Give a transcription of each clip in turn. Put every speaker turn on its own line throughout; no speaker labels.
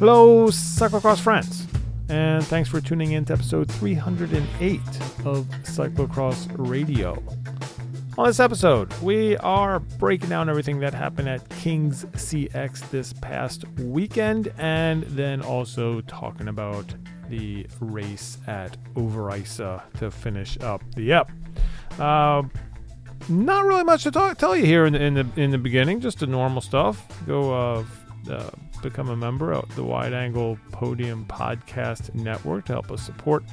Hello, cyclocross friends, and thanks for tuning in to episode 308 of Cyclocross Radio. On this episode, we are breaking down everything that happened at Kings CX this past weekend, and then also talking about the race at Overijse to finish up the ep. Uh, not really much to talk, tell you here in the, in the in the beginning. Just the normal stuff. Go uh, uh, become a member of the Wide Angle Podium Podcast Network to help us support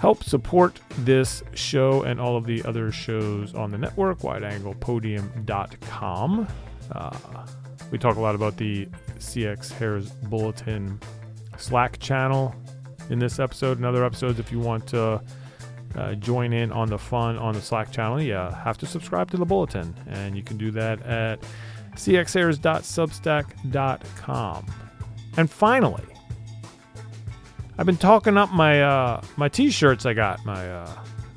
help support this show and all of the other shows on the network. WideAnglePodium.com. Uh, we talk a lot about the CX Hairs Bulletin Slack channel in this episode and other episodes. If you want to uh, join in on the fun on the Slack channel, yeah, have to subscribe to the bulletin, and you can do that at cxhairs.substack.com. And finally, I've been talking up my uh, my t-shirts I got, my uh,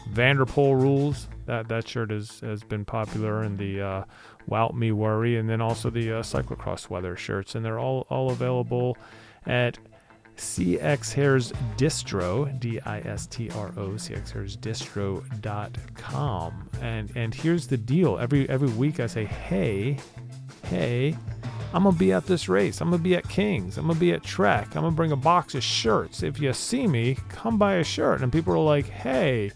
Van der Poel rules. That that shirt has has been popular in the uh, Wout Me Worry, and then also the uh, cyclocross weather shirts, and they're all all available at CX Hairs Distro, D I S T R O, CXHairsDistro.com. And and here's the deal. Every every week I say, hey, hey, I'm gonna be at this race. I'm gonna be at Kings. I'm gonna be at Trek. I'm gonna bring a box of shirts. If you see me, come buy a shirt. And people are like, hey,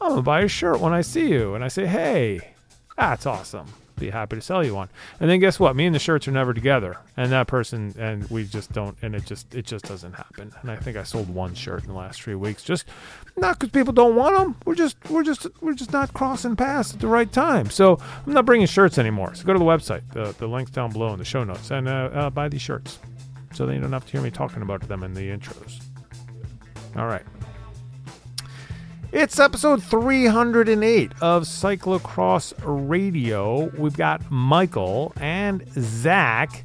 I'm gonna buy a shirt when I see you. And I say, hey, that's awesome be happy to sell you one. And then guess what? Me and the shirts are never together. And that person and we just don't and it just it just doesn't happen. And I think I sold one shirt in the last 3 weeks just not cuz people don't want them. We're just we're just we're just not crossing paths at the right time. So I'm not bringing shirts anymore. So go to the website. The the links down below in the show notes and uh, uh, buy these shirts. So they don't have to hear me talking about them in the intros. All right. It's episode 308 of Cyclocross Radio. We've got Michael and Zach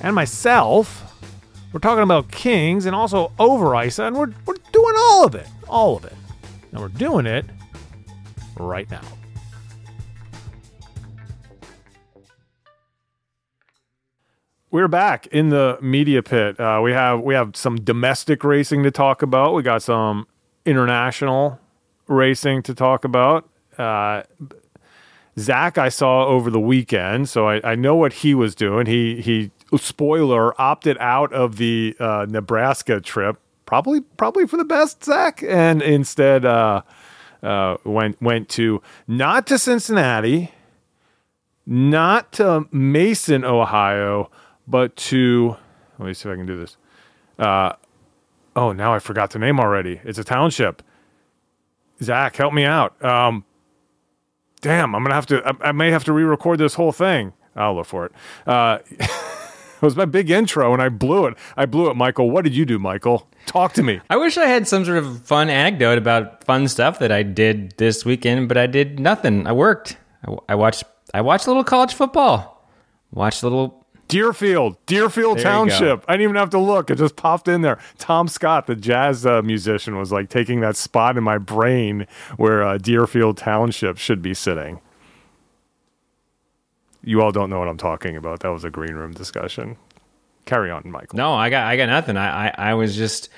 and myself. We're talking about Kings and also Overijse, and we're, we're all of it. All of it. And we're doing it right now. We're back in the media pit. Uh, we have we have some domestic racing to talk about. We got some international racing to talk about. Uh, Zach, I saw over the weekend, so I, I, know what he was doing. He he spoiler opted out of the uh, Nebraska trip, probably probably for the best, Zach, and instead uh, uh, went went to not to Cincinnati, not to Mason, Ohio, but to let me see if I can do this. Uh, oh, now I forgot the name already. It's a township. Zach, help me out. Um, damn, I'm gonna have to. I, I, may have to re-record this whole thing. I'll look for it. Uh, it was my big intro, and I blew it. I blew it, Michael. What did you do, Michael? Talk to me.
I wish I had some sort of fun anecdote about fun stuff that I did this weekend, but I did nothing. I worked. I, I watched. I watched a little college football. Watched a little
Deerfield, Deerfield there Township. I didn't even have to look; it just popped in there. Tom Scott, the jazz uh, musician, was like taking that spot in my brain where uh, Deerfield Township should be sitting. You all don't know what I'm talking about. That was a green room discussion. Carry on, Michael.
No, I got, I got nothing. I, I, I was just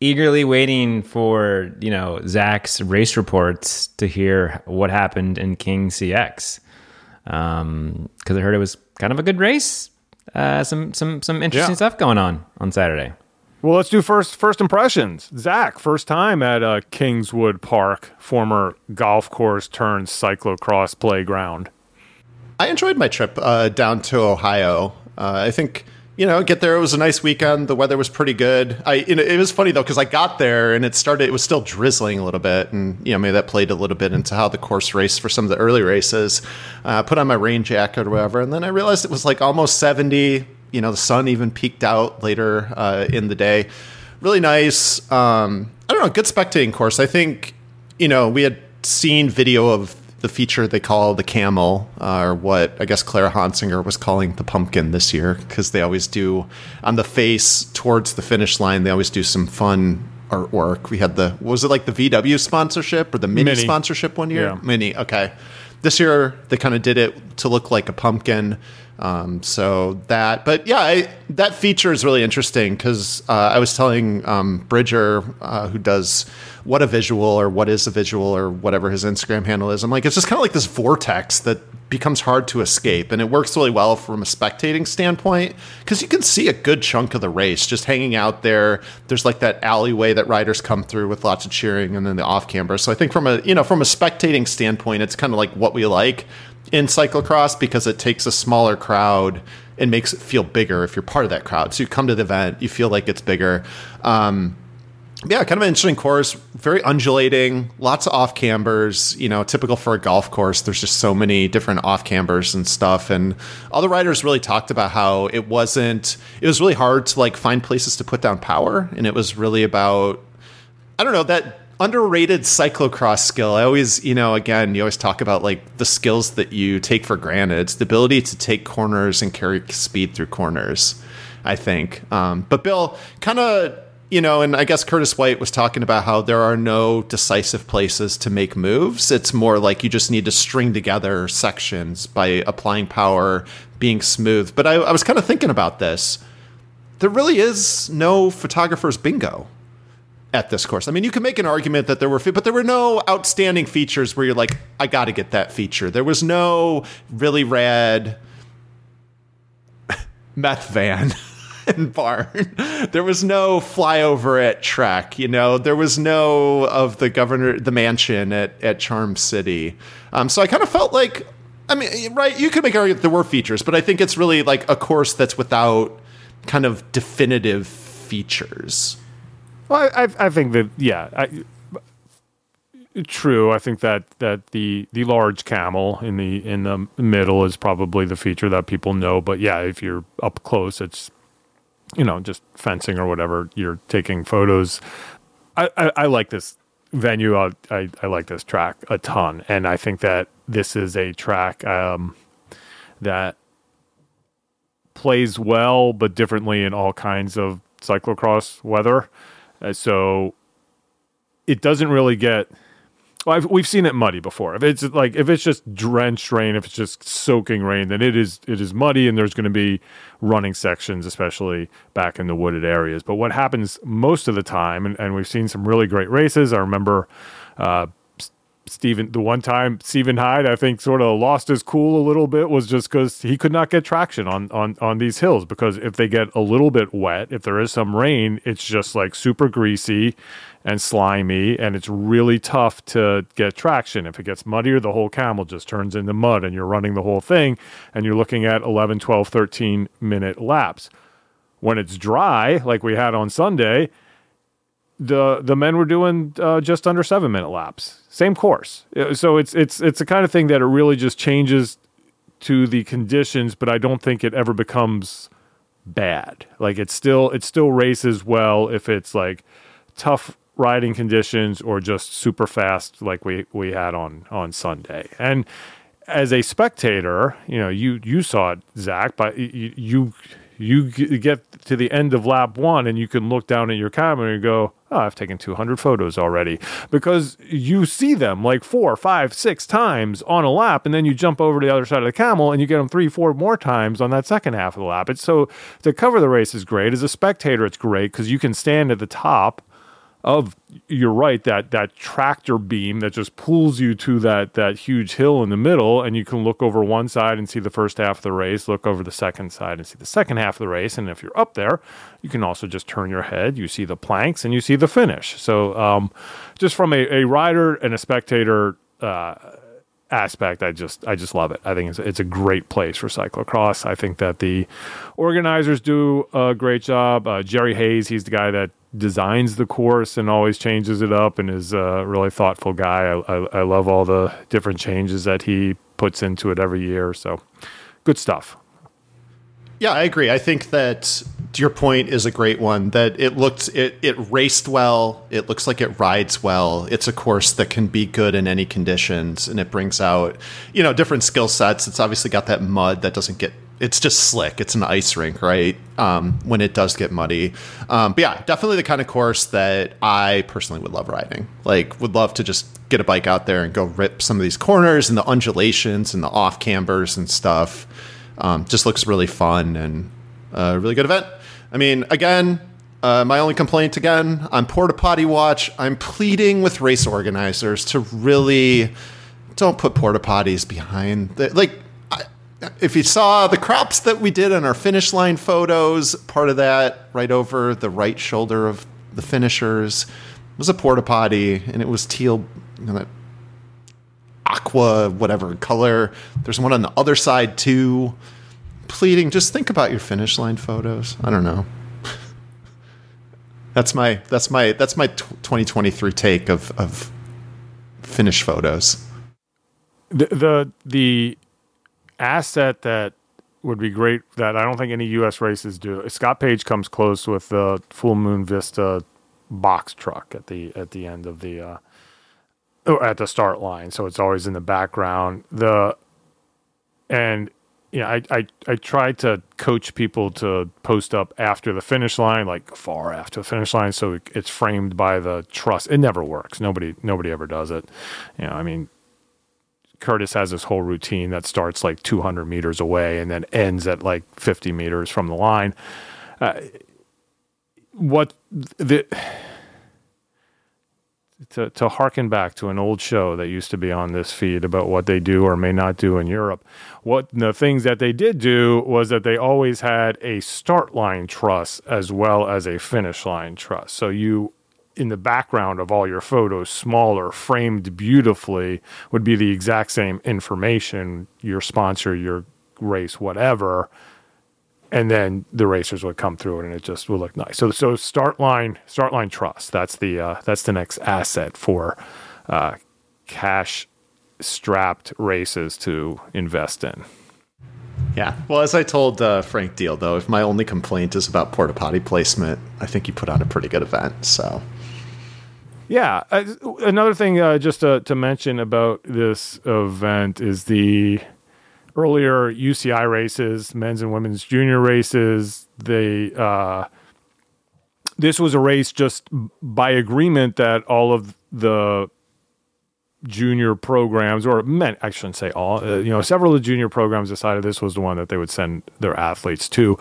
eagerly waiting for you know Zach's race reports to hear what happened in King CX because um, I heard it was kind of a good race uh, some some some interesting yeah. stuff going on on Saturday.
Well, let's do first first impressions. Zach, first time at uh, Kingswood Park, former golf course turned cyclocross playground.
I enjoyed my trip uh, down to Ohio. Uh, I think you know, get there. It was a nice weekend. The weather was pretty good. I, you know, it was funny though because I got there and it started. It was still drizzling a little bit, and you know, maybe that played a little bit into how the course raced for some of the early races. Uh, put on my rain jacket or whatever, and then I realized it was like almost seventy. You know, the sun even peaked out later uh, in the day. Really nice. Um, I don't know, good spectating course. I think you know we had seen video of the feature they call the camel, uh, or what I guess Clara Honsinger was calling the pumpkin this year, because they always do on the face towards the finish line. They always do some fun artwork. We had the was it like the VW sponsorship or the Mini, Mini. sponsorship one year? Yeah. Mini, okay. this year they kind of did it to look like a pumpkin. Um, so that, but yeah, I, that feature is really interesting because uh, I was telling um, Bridger, uh, who does what a visual or what is a visual or whatever his Instagram handle is. I'm like, it's just kind of like this vortex that becomes hard to escape, and it works really well from a spectating standpoint because you can see a good chunk of the race just hanging out there. There's like that alleyway that riders come through with lots of cheering, and then the off camber. So I think from a you know from a spectating standpoint, it's kind of like what we like in cyclocross because it takes a smaller crowd and makes it feel bigger if you're part of that crowd. So you come to the event, you feel like it's bigger. Um, yeah, kind of an interesting course, very undulating, lots of off cambers, you know, typical for a golf course. There's just so many different off cambers and stuff. And all the riders really talked about how it wasn't, it was really hard to like find places to put down power. And it was really about, I don't know, that underrated cyclocross skill. I always, you know, again, you always talk about like the skills that you take for granted. It's the ability to take corners and carry speed through corners, I think. Um, but Bill, kind of, you know, and I guess Curtis White was talking about how there are no decisive places to make moves. It's more like you just need to string together sections by applying power, being smooth. But I, I was kind of thinking about this. There really is no photographer's bingo at this course. I mean, you can make an argument that there were, but there were no outstanding features where you're like, I got to get that feature. There was no really rad meth van and barn. There was no flyover at Trek. You know, there was no of the governor, the mansion at at Charm City. Um, so I kind of felt like, I mean, right? You could make an argument there were features, but I think it's really like a course that's without kind of definitive features.
Well, I, I think that yeah, I, true. I think that that the the large camel in the in the middle is probably the feature that people know. But yeah, if you're up close, it's you know just fencing or whatever. You're taking photos. I, I, I like this venue. I, I, I like this track a ton, and I think that this is a track um, that plays well, but differently in all kinds of cyclocross weather. Uh, so it doesn't really get. Well, I've, we've seen it muddy before. If it's like if it's just drenched rain, if it's just soaking rain, then it is it is muddy, and there's going to be running sections, especially back in the wooded areas. But what happens most of the time, and, and we've seen some really great races. I remember uh, Stephen, the one time Stephen Hyde, I think, sort of lost his cool a little bit was just because he could not get traction on, on on these hills. Because if they get a little bit wet, if there is some rain, it's just like super greasy and slimy, and it's really tough to get traction. If it gets muddier, the whole camel just turns into mud, and you're running the whole thing, and you're looking at 11, 12, 13 minute laps. When it's dry, like we had on Sunday, the the men were doing uh, just under seven minute laps. Same course, uh, so it's it's it's the kind of thing that it really just changes to the conditions, but I don't think it ever becomes bad. Like it still it still races well if it's like tough riding conditions or just super fast like we we had on on Sunday. And as a spectator, you know, you you saw it, Zach, but you you, you get to the end of lap one and you can look down at your camera and go, oh, I've taken 200 photos already because you see them like four, five, six times on a lap, and then you jump over to the other side of the camel and you get them three, four more times on that second half of the lap. It's so to cover the race is great. As a spectator, it's great because you can stand at the top of you're right that that tractor beam that just pulls you to that that huge hill in the middle and you can look over one side and see the first half of the race look over the second side and see the second half of the race and if you're up there you can also just turn your head you see the planks and you see the finish. So um, just from a, a rider and a spectator uh, aspect i just i just love it. I think it's, it's a great place for cyclocross. I think that the organizers do a great job. Uh, jerry hayes he's the guy that designs the course and always changes it up and is a really thoughtful guy. I, I, I, love all the different changes that he puts into it every year. So good stuff.
Yeah, I agree. I think that your point is a great one. That it looked it it raced well. It looks like it rides well. It's a course that can be good in any conditions, and it brings out you know different skill sets. It's obviously got that mud that doesn't get it's just slick. It's an ice rink, right? Um, when it does get muddy. Um, but yeah, definitely the kind of course that I personally would love riding. Like, would love to just get a bike out there and go rip some of these corners and the undulations and the off cambers and stuff. Um, just looks really fun and a really good event. I mean, again, uh, my only complaint again on Porta Potty Watch, I'm pleading with race organizers to really don't put porta potties behind the, like if you saw the crops that we did on our finish line photos, part of that right over the right shoulder of the finishers was a porta potty, and it was teal, you know, aqua, whatever color. There's one on the other side too. Pleading, just think about your finish line photos. I don't know. that's my that's my that's my 2023 take of of finish photos.
The the the asset that would be great that I don't think any U.S. races do. Scott Page comes close with the Full Moon Vista box truck at the at the end of the uh, or at the start line, so it's always in the background. The and yeah, I, I I try to coach people to post up after the finish line, like far after the finish line, so it's framed by the truss. It never works. Nobody nobody ever does it. You know, I mean, Curtis has this whole routine that starts like 200 meters away and then ends at like 50 meters from the line. Uh, what the to to harken back to an old show that used to be on this feed about what they do or may not do in Europe. What the things that they did do was that they always had a start line truss as well as a finish line truss. So you in the background of all your photos, smaller, framed beautifully, would be the exact same information, your sponsor, your race, whatever. And then the racers would come through it and it just would look nice. So so start line start line trust. That's the uh, that's the next asset for uh, cash strapped races to invest in.
Yeah. Well, as I told uh, Frank Deal, though, if my only complaint is about porta potty placement, I think you put on a pretty good event. So
yeah. Uh, another thing uh, just to, to mention about this event is the earlier UCI races, men's and women's junior races. They uh, this was a race just by agreement that all of the junior programs, or men, I shouldn't say all, uh, you know, several of the junior programs decided this was the one that they would send their athletes to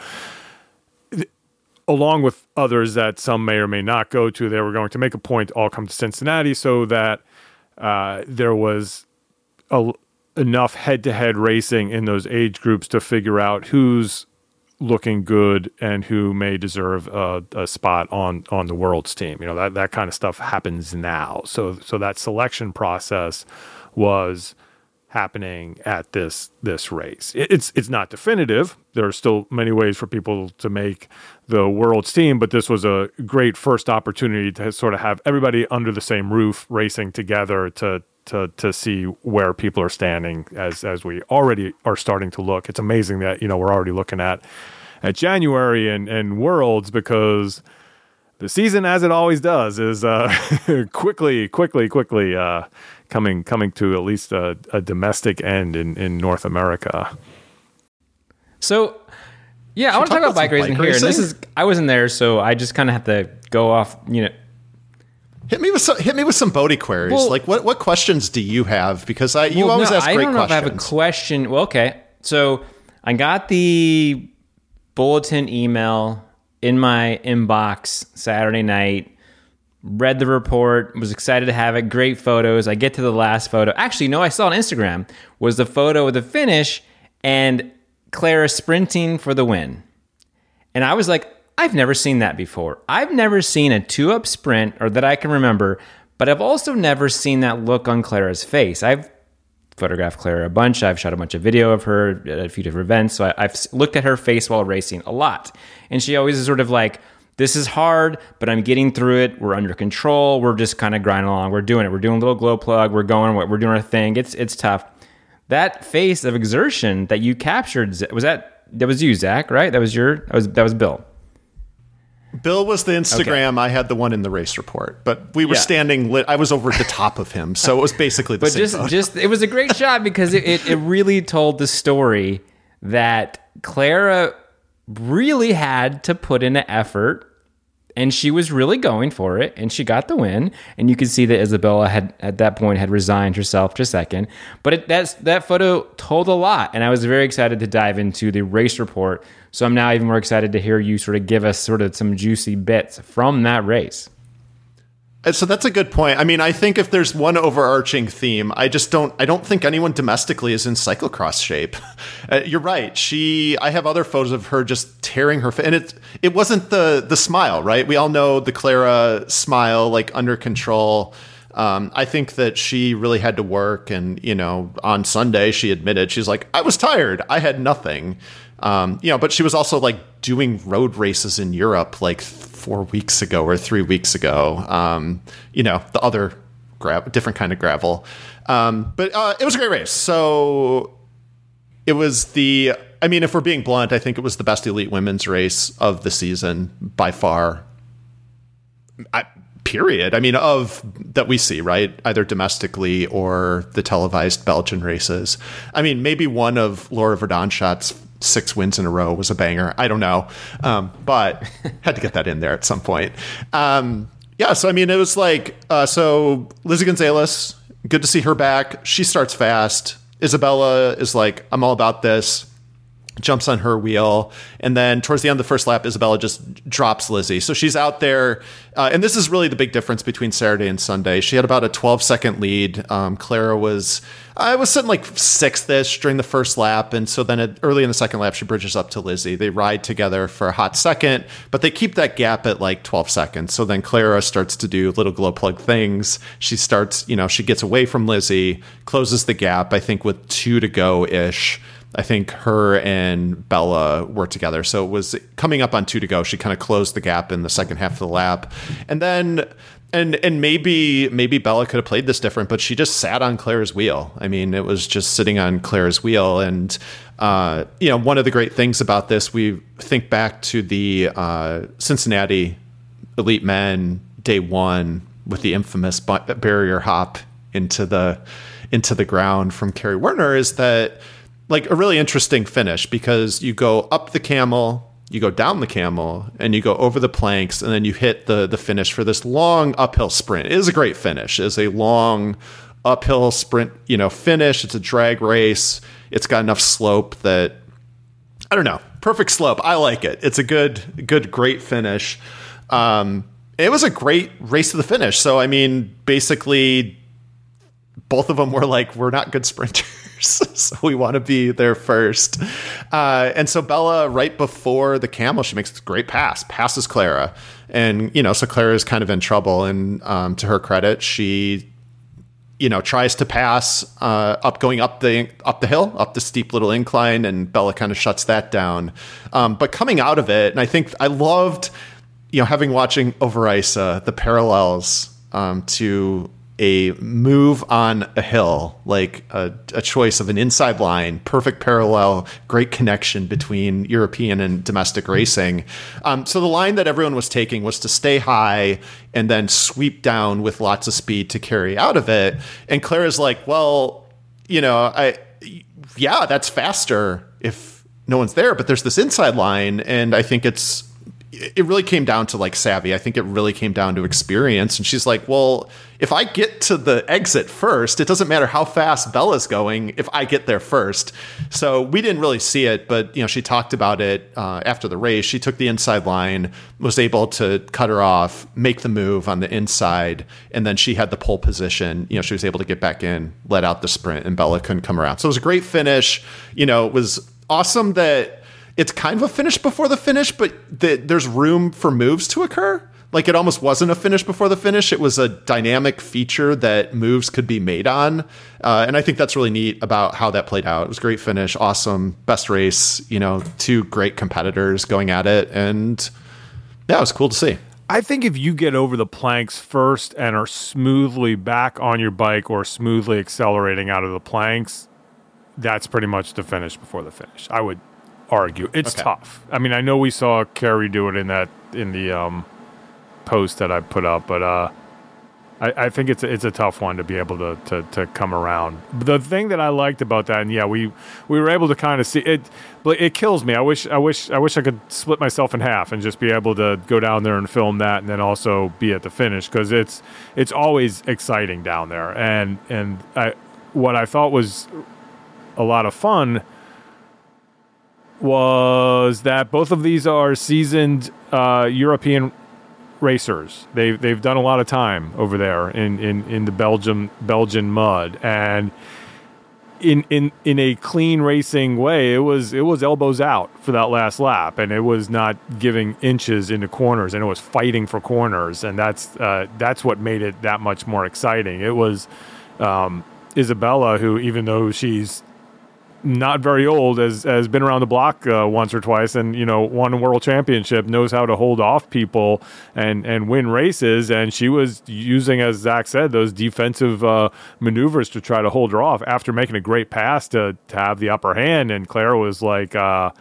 along with others that some may or may not go to, they were going to make a point all come to Cincinnati so that uh, there was a, enough head to head racing in those age groups to figure out who's looking good and who may deserve a, a, spot on on the world's team. You know that that kind of stuff happens now. So so that selection process was happening at this this race. It's it's not definitive. There are still many ways for people to make the world's team, but this was a great first opportunity to sort of have everybody under the same roof racing together to to to see where people are standing as as we already are starting to look. It's amazing that you know we're already looking at at January and and worlds because the season as it always does is uh, quickly quickly quickly uh, coming coming to at least a, a domestic end in, in North America.
So, yeah, I want to talk about bike racing bike here. Racing? And this is I wasn't there, so I just kind of have to go off. You know,
hit me with some hit me with some Bodie queries. Well, like, what what questions do you have? Because I you well, always no, ask great questions. I don't know questions. if I have a
question. Well, okay, so I got the bulletin email in my inbox Saturday night read the report, was excited to have it. Great photos. I get to the last photo. Actually, no, I saw on Instagram was the photo of the finish and Clara sprinting for the win. And I was like, I've never seen that before. I've never seen a two up sprint or that I can remember, but I've also never seen that look on Clara's face. I've photographed Clara a bunch. I've shot a bunch of video of her at a few different events. So I, have looked at her face while racing a lot. And she always is sort of like, this is hard, but I'm getting through it. We're under control. We're just kind of grinding along. We're doing it. We're doing a little glow plug. We're going. We're doing our thing. It's it's tough. That face of exertion that you captured was that that was you, Zach, right? That was your that was that was Bill.
Bill was the Instagram. Okay. I had the one in the race report, but we were yeah. standing. Lit, I was over at the top of him, so it was basically the
but
same.
But just, photo. just it was a great shot because it, it, it really told the story that Clara really had to put in an effort and she was really going for it and she got the win. And you could see that isabella had at that point had resigned herself to second. But it, that's that photo told a lot and i was very excited to dive into the race report. So i'm now even more excited to hear you sort of give us sort of some juicy bits from that race
So that's a good point. I mean, I think if there's one overarching theme, I just don't. I don't think anyone domestically is in cyclocross shape. Uh, you're right. She. I have other photos of her just tearing her face, and it. It wasn't the the smile, right? We all know the Clara smile, like under control. Um, I think that she really had to work, and you know, on Sunday she admitted she's like, I was tired. I had nothing. Um, you know, but she was also like doing road races in Europe like four weeks ago or three weeks ago. Um, you know, the other different kind of gravel. Um, but uh, it was a great race. So it was the. I mean, if we're being blunt, I think it was the best elite women's race of the season by far. I, period. I mean, of that we see, right? Either domestically or the televised Belgian races. I mean, maybe one of Laura Verdonschot's six wins in a row was a banger. I don't know, um, but had to get that in there at some point. Um, yeah, so I mean, it was like uh, so. Lizzie Gonzalez, good to see her back. She starts fast. Isabella is like, I'm all about this jumps on her wheel, and then towards the end of the first lap, Isabella just drops Lizzie. So she's out there, uh, and this is really the big difference between Saturday and Sunday. She had about a 12 second lead. Um, Clara was, I was sitting like sixth ish during the first lap, and so then it, early in the second lap, she bridges up to Lizzie. They ride together for a hot second, but they keep that gap at like 12 seconds. So then Clara starts to do little glow plug things. She starts, you know, she gets away from Lizzie, closes the gap. I think with two to go ish. I think her and Bella were together. So it was coming up on two to go. She kind of closed the gap in the second half of the lap. And then and and maybe maybe Bella could have played this different, but she just sat on Claire's wheel. I mean, it was just sitting on Claire's wheel. And uh, you know, one of the great things about this, we think back to the uh, Cincinnati Elite Men day one with the infamous barrier hop into the into the ground from Kerry Werner is that like a really interesting finish because you go up the camel, you go down the camel, and you go over the planks, and then you hit the the finish for this long uphill sprint. It is a great finish. It is a long uphill sprint, you know, finish. It's a drag race. It's got enough slope that I don't know, perfect slope. I like it. It's a good, good, great finish. Um, it was a great race to the finish. So I mean, basically, both of them were like, we're not good sprinters. so we want to be there first. Uh, and so Bella, right before the camel, she makes this great pass, passes Clara. And, you know, so Clara is kind of in trouble. And um, to her credit, she, you know, tries to pass uh, up, going up the up the hill, up the steep little incline, and Bella kind of shuts that down. Um, but coming out of it, and I think I loved, you know, having watching Overijse, the parallels um, to a move on a hill, like a, a, choice of an inside line, perfect parallel, great connection between European and domestic racing. Um, so the line that everyone was taking was to stay high and then sweep down with lots of speed to carry out of it. And Clara's like, well, you know, I, yeah, that's faster if no one's there, but there's this inside line, and I think it's it really came down to like savvy. I think it really came down to experience. And she's like, well, if I get to the exit first, it doesn't matter how fast Bella's going if I get there first. So we didn't really see it, but you know, she talked about it uh, after the race. She took the inside line, was able to cut her off, make the move on the inside, and then she had the pole position. You know, she was able to get back in, let out the sprint, and Bella couldn't come around. So it was a great finish. You know, it was awesome that it's kind of a finish before the finish, but the, there's room for moves to occur. Like it almost wasn't a finish before the finish. It was a dynamic feature that moves could be made on. Uh, and I think that's really neat about how that played out. It was great finish, awesome, best race, you know, two great competitors going at it. And yeah, it was cool to see.
I think if you get over the planks first and are smoothly back on your bike or smoothly accelerating out of the planks, that's pretty much the finish before the finish. I would argue. It's okay. tough. I mean, I know we saw Kerry do it in that in the um, post that I put up, but uh, I, I, think it's a, it's a tough one to be able to, to, to come around. The thing that I liked about that, and yeah, we we were able to kind of see it. But it kills me. I wish I wish I wish I could split myself in half and just be able to go down there and film that, and then also be at the finish because it's it's always exciting down there. And and I what I thought was a lot of fun was that both of these are seasoned uh, European racers. They've they've done a lot of time over there in, in, in the Belgium Belgian mud and in, in in a clean racing way, it was it was elbows out for that last lap, and it was not giving inches into corners, and it was fighting for corners, and that's uh, that's what made it that much more exciting. It was um, Isabella, who even though she's not very old, has has been around the block uh, once or twice, and you know won a world championship, knows how to hold off people and and win races. And she was using, as Zach said, those defensive uh, maneuvers to try to hold her off after making a great pass to to have the upper hand. And Claire was like. Uh,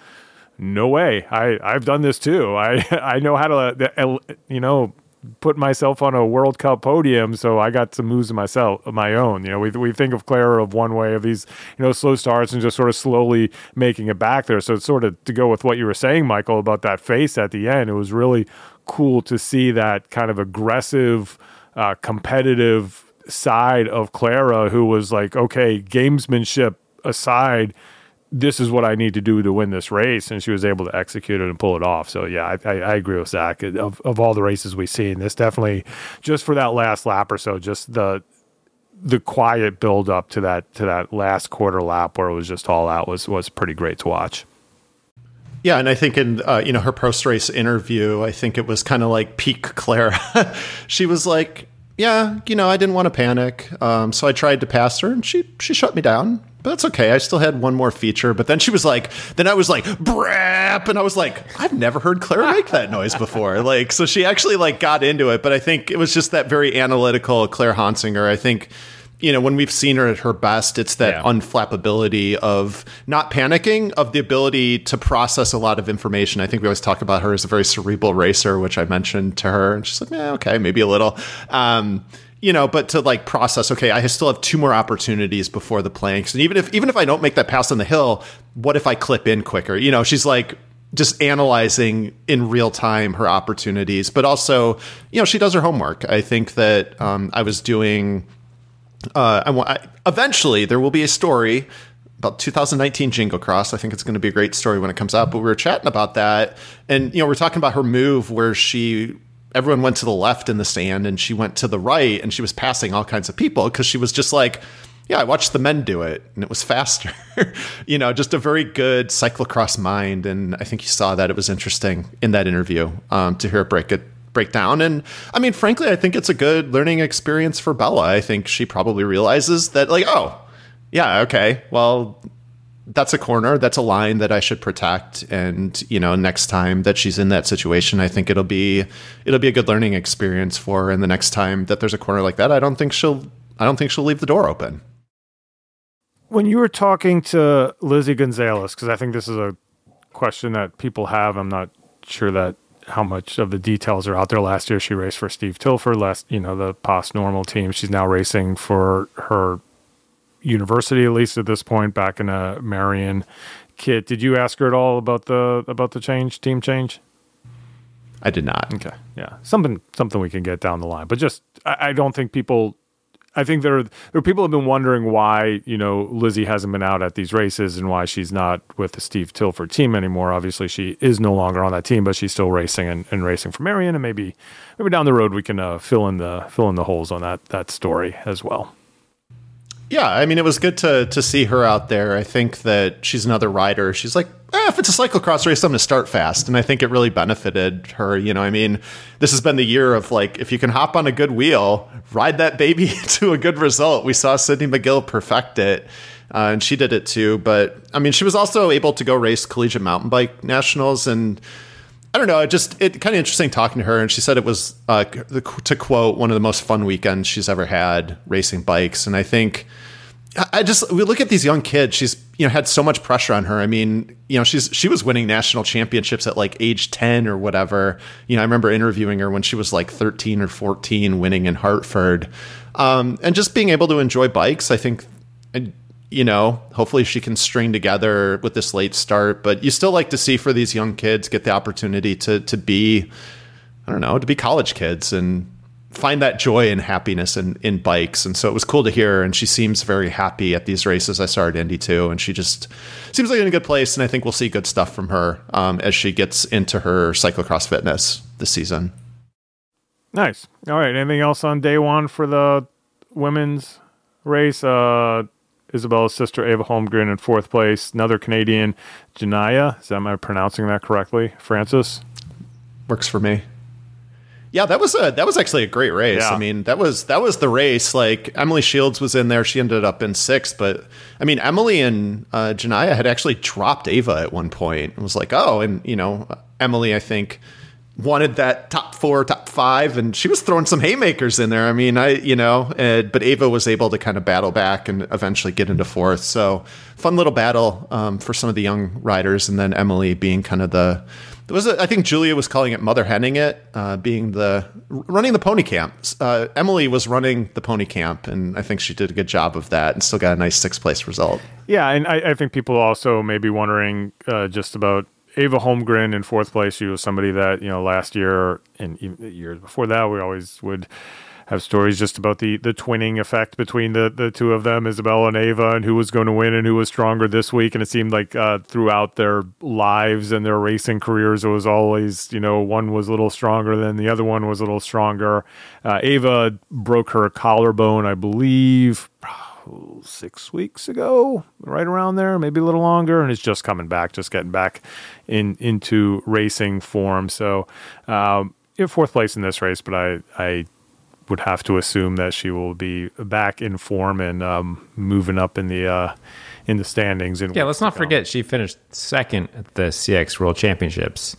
no way. I, I've done this too. I, I know how to, you know, put myself on a World Cup podium, so I got some moves of myself of my own. You know, we we think of Clara of one way of these you know slow starts and just sort of slowly making it back there. So it's sort of to go with what you were saying, Michael, about that face at the end. It was really cool to see that kind of aggressive, uh, competitive side of Clara, who was like, okay, gamesmanship aside this is what I need to do to win this race, and she was able to execute it and pull it off. So yeah, I, I, I agree with Zach. Of, of all the races we've seen, this definitely just for that last lap or so, just the the quiet build up to that to that last quarter lap where it was just all out was was pretty great to watch.
Yeah, and I think in uh, you know her post race interview, I think it was kind of like peak Clara. she was like, "Yeah, you know, I didn't want to panic, um, so I tried to pass her, and she she shut me down but that's okay. I still had one more feature. But then she was like, then I was like, brap. And I was like, I've never heard Claire make that noise before. Like, so she actually like got into it. But I think it was just that very analytical Claire Honsinger. I think, you know, when we've seen her at her best, it's that yeah. unflappability of not panicking, of the ability to process a lot of information. I think we always talk about her as a very cerebral racer, which I mentioned to her. And she's like, yeah, okay, maybe a little. Um, you know, but to like process, okay, I still have two more opportunities before the planks. And even if even if I don't make that pass on the hill, what if I clip in quicker? You know, she's like just analyzing in real time her opportunities, but also, you know, she does her homework. I think that um, I was doing. Uh, I want eventually there will be a story about 2019 Jingle Cross. I think it's going to be a great story when it comes out. But we were chatting about that, and you know, we're talking about her move where she everyone went to the left in the stand and she went to the right and she was passing all kinds of people because she was just like yeah i watched the men do it and it was faster. You know just a very good cyclocross mind and i think you saw that. It was interesting in that interview um, to hear it break it break down. And i mean frankly i think it's a good learning experience for bella. I think she probably realizes that like oh yeah okay well that's a corner that's a line that i should protect. And you know next time that she's in that situation i think it'll be it'll be a good learning experience for her. And the next time that there's a corner like that i don't think she'll i don't think she'll leave the door open.
When you were talking to lizzie gonzalez because i think this is a question that people have i'm not sure that how much of the details are out there. Last year she raced for steve tilford last you know the past normal team. She's now racing for her university, at least at this point, back in a Marian kit. Did you ask her at all about the about the change, team change?
I did not.
Okay, yeah, something something we can get down the line, but just I, I don't think people. I think there are, there are people have been wondering why you know Lizzie hasn't been out at these races and why she's not with the Steve Tilford team anymore. Obviously, she is no longer on that team, but she's still racing and, and racing for Marian, and maybe maybe down the road we can uh, fill in the fill in the holes on that that story as well.
Yeah, I mean, it was good to to see her out there. I think that she's another rider. She's like, eh, if it's a cyclocross race, I'm going to start fast, and I think it really benefited her. You know, I mean, this has been the year of like, if you can hop on a good wheel, ride that baby to a good result. We saw Sidney McGill perfect it. Uh, and she did it too. But I mean, she was also able to go race collegiate mountain bike nationals, and I don't know. It just it kind of interesting talking to her, and she said it was uh, to quote one of the most fun weekends she's ever had racing bikes. And I think I just we look at these young kids. She's you know had so much pressure on her. I mean, you know, she's she was winning national championships at like age ten or whatever. You know, I remember interviewing her when she was like thirteen or fourteen, winning in Hartford, um, and just being able to enjoy bikes. I think, and you know, hopefully she can string together with this late start. But you still like to see for these young kids get the opportunity to to be, I don't know, to be college kids and find that joy and happiness in, in bikes. And so it was cool to hear. And she seems very happy at these races. I saw her at Indy too. And she just seems like in a good place. And I think we'll see good stuff from her um, as she gets into her cyclocross fitness this season.
Nice. All right. Anything else on day one for the women's race? Uh, Isabella's sister Ava Holmgren in fourth place. Another Canadian, Janaya. Is that, am I pronouncing that correctly? Francis?
Works for me. Yeah, that was a that was actually a great race.
Yeah.
I mean, that was that was the race. Like Emily Shields was in there; she ended up in sixth. But I mean, Emily and uh, Janaya had actually dropped Ava at one point. It was like, oh, and you know, Emily, I think wanted that top four, top five, and she was throwing some haymakers in there. I mean, I you know, uh, but Ava was able to kind of battle back and eventually get into fourth. So fun little battle um, for some of the young riders, and then Emily being kind of the there was a, I think Julia was calling it mother henning it, uh, being the running the pony camp. Uh, Emily was running the pony camp, and I think she did a good job of that, and still got a nice sixth place result.
Yeah, and I, I think people also may be wondering uh, just about Ava Holmgren in fourth place. She was somebody that you know last year and even years before that we always would have stories just about the the twinning effect between the the two of them, Isabella and Ava, and who was going to win and who was stronger this week. And it seemed like uh, throughout their lives and their racing careers, it was always you know one was a little stronger than the other one was a little stronger. Uh, Ava broke her collarbone, I believe. Six weeks ago, right around there, maybe a little longer, and it's just coming back, just getting back in into racing form. So, um, in fourth place in this race, but I I would have to assume that she will be back in form and um, moving up in the uh, in the standings. In
Yeah, let's not forget she finished second at the CX World Championships.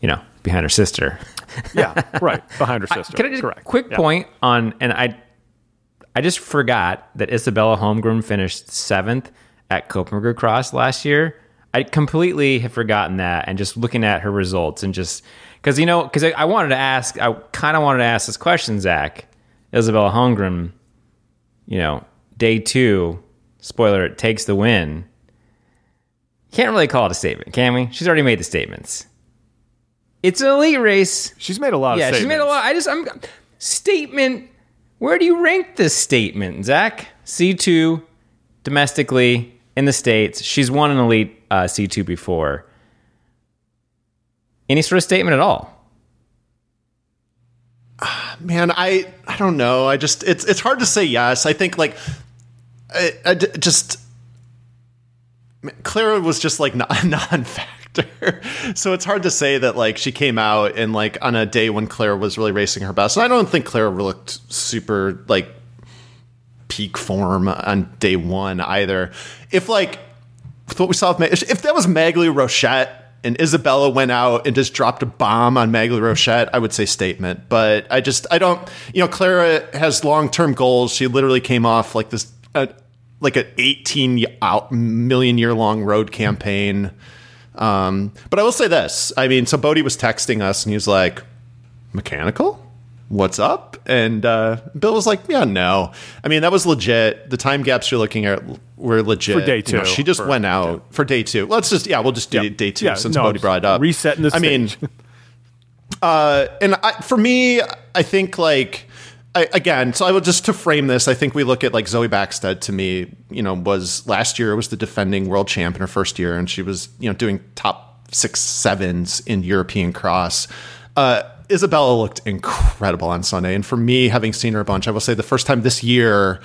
You know, behind her sister.
Yeah, right behind her sister.
Can I just
Correct.
quick
Yeah.
point on and I I just forgot that Isabella Holmgren finished seventh at Koppenbergcross last year. I completely have forgotten that and just looking at her results and just because you know because I, I wanted to ask I kind of wanted to ask this question Zach Isabella Holmgren you know day two spoiler it takes the win can't really call it a statement can we she's already made the statements it's an elite race
She's made a lot
yeah, she's made a lot. I just I'm statement. Where do you rank this statement, Zach? C two domestically in the states. She's won an elite uh, C two before. Any sort of statement at all?
Man, I I don't know. I just it's it's hard to say yes. I think like I, just Clara was just like non so it's hard to say that like she came out and like on a day when Claire was really racing her best. And I don't think Claire looked super like peak form on day one either. If like what we saw, with Ma- if that was Maghalie Rochette and Isabella went out and just dropped a bomb on Maghalie Rochette, I would say statement. But I just I don't you know Clara has long term goals. She literally came off like this uh, like an 18 out million year long road campaign. Um, but I will say this. I mean, so Bodie was texting us and he was like, mechanical? What's up? And uh, Bill was like, yeah, no. I mean, that was legit. The time gaps you're looking at were legit.
For day
You know,
two.
she just
For-
went out for day two. Let's just, yeah, we'll just do
Yep.
day two
Yeah,
since
no,
Bodie brought it up.
resetting the
I mean, uh, and I, for me, I think like I, again, so I will just to frame this. I think we look at like Zoe Bäckstedt. To me, you know, was last year was the defending world champ in her first year, and she was you know doing top six sevens in European cross. Uh, Isabella looked incredible on Sunday, and for me, having seen her a bunch, I will say the first time this year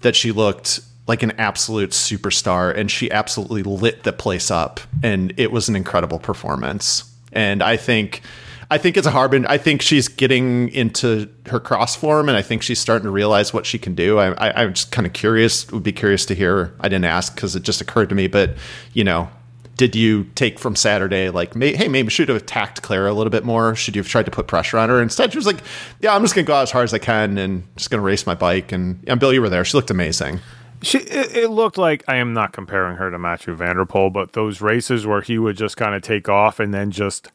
that she looked like an absolute superstar, and she absolutely lit the place up, and it was an incredible performance. And I think I think it's a harbinger. I think she's getting into her cross form, and I think she's starting to realize what she can do. I, I'm just kind of curious. Would be curious to hear. I didn't ask because it just occurred to me, but you know, did you take from Saturday like, may, hey, maybe should have attacked Clara a little bit more? Should you have tried to put pressure on her? Instead, she was like, yeah, I'm just gonna go out as hard as I can and just gonna race my bike. And, and Bill, you were there. She looked amazing.
She, it, it looked like I am not comparing her to Mathieu van der Poel, but those races where he would just kind of take off and then just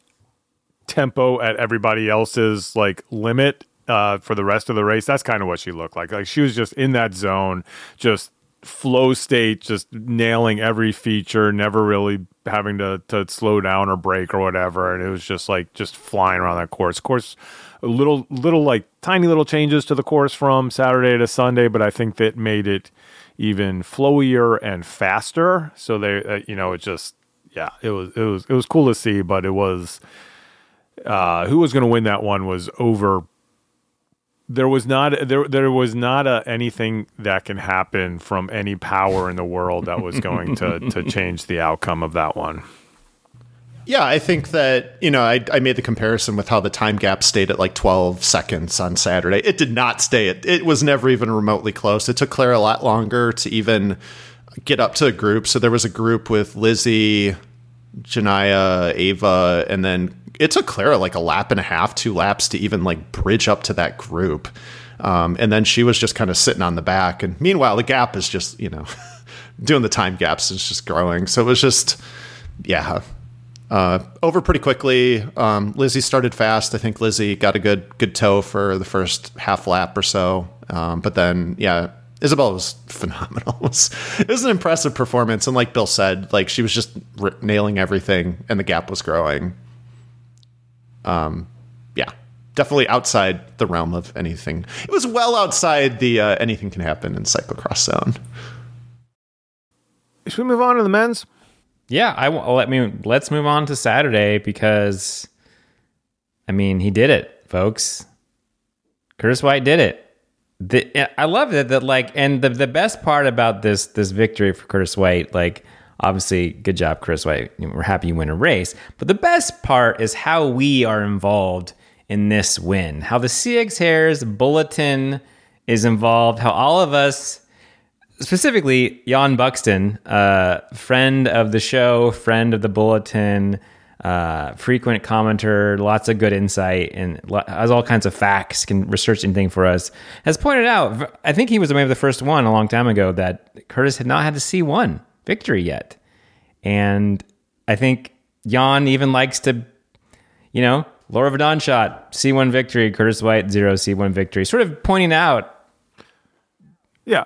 tempo at everybody else's like limit uh, for the rest of the race. That's kind of what she looked like. Like she was just in that zone, just flow state, just nailing every feature, never really having to to slow down or break or whatever. And it was just like just flying around that course. Of course, a little little like tiny little changes to the course from Saturday to Sunday, but I think that made it even flowier and faster. So they, uh, you know, it just yeah, it was it was it was cool to see, but it was uh, who was going to win that one was over. There was not there there was not a, anything that can happen from any power in the world that was going to to change the outcome of that one.
Yeah, I think that, you know, I, I made the comparison with how the time gap stayed at like 12 seconds on Saturday. It did not stay. It, it was never even remotely close. It took Claire a lot longer to even get up to a group. So there was a group with Lizzie, Janaya, Ava, and then it took Clara like a lap and a half, two laps to even like bridge up to that group. Um, and then she was just kind of sitting on the back. And meanwhile, the gap is just, you know, doing the time gaps is just growing. So it was just, yeah, uh, over pretty quickly. Um, Lizzie started fast. I think Lizzie got a good good toe for the first half lap or so. Um, but then, yeah, Isabel was phenomenal. It was, an impressive performance, and like Bill said, like she was just r- nailing everything, and the gap was growing. Um, yeah, definitely outside the realm of anything. It was well outside the uh, anything can happen in cyclocross zone.
Should we move on to the men's?
Yeah, I let me let's move on to Saturday because I mean, he did it, folks. Curtis White did it. The, I love it that like and the the best part about this this victory for Curtis White, like obviously good job Chris White. We're happy you win a race, but the best part is how we are involved in this win. How the CX Hairs bulletin is involved, how all of us specifically Jan Buxton, uh, friend of the show, friend of the bulletin, uh, frequent commenter, lots of good insight, and has all kinds of facts, can research anything for us, has pointed out, I think he was maybe the first one a long time ago, that Curtis had not had the C1 victory yet. And I think Jan even likes to, you know, Laura Vidon shot, C1 victory, Curtis White, zero C1 victory, sort of pointing out.
Yeah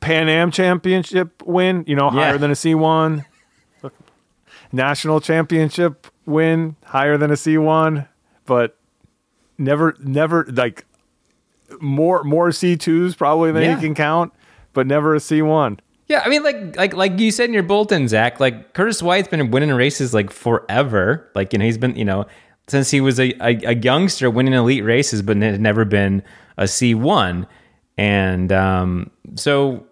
Pan Am championship win, you know, yeah. higher than a C1. National championship win, higher than a C1, but never, never like more, more C2s probably than yeah. you can count, but never a C1.
Yeah, I mean, like, like, like you said in your bulletin, Zach. Like Curtis White's been winning races like forever. Like, you know, he's been, you know, since he was a, a, a youngster winning elite races, but had never been a C one. And um, so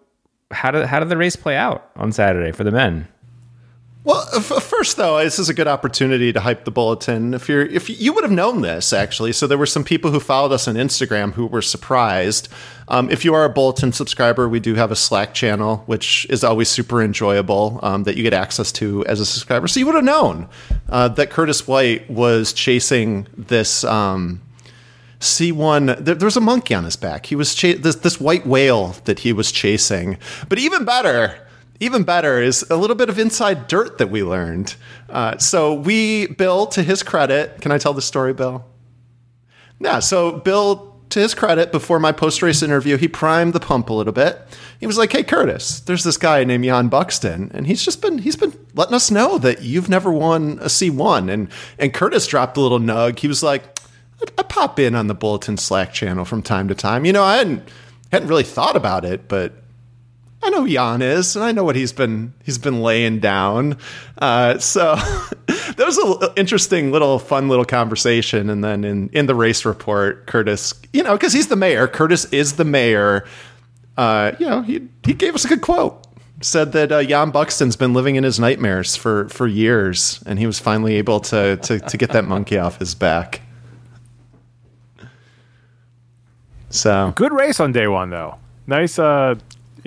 how did how did the race play out on Saturday for the men?
Well, first though, this is a good opportunity to hype the bulletin. If you're if you would have known this actually, so there were some people who followed us on Instagram who were surprised. Um, if you are a bulletin subscriber, we do have a Slack channel, which is always super enjoyable um, that you get access to as a subscriber. So you would have known uh, that Curtis White was chasing this. Um, C1, there, there, was a monkey on his back. He was cha- this, this white whale that he was chasing. But even better, even better is a little bit of inside dirt that we learned. Uh, so we, Bill, to his credit, can I tell the story, Bill? Yeah. So Bill, to his credit, before my post race interview, he primed the pump a little bit. He was like, "Hey, Curtis, there's this guy named Jan Buxton, and he's just been he's been letting us know that you've never won a C1." And and Curtis dropped a little nug. He was like I pop in on the bulletin Slack channel from time to time. You know, I hadn't hadn't really thought about it, but I know Jan is, and I know what he's been he's been laying down. Uh, so that was an interesting little fun little conversation. And then in in the race report, Curtis, you know, because he's the mayor. Curtis is the mayor. Uh, you know, he he gave us a good quote. Said that uh, Jan Buxton's been living in his nightmares for for years, and he was finally able to to to get that monkey off his back. So
good race on day one though. Nice. Uh,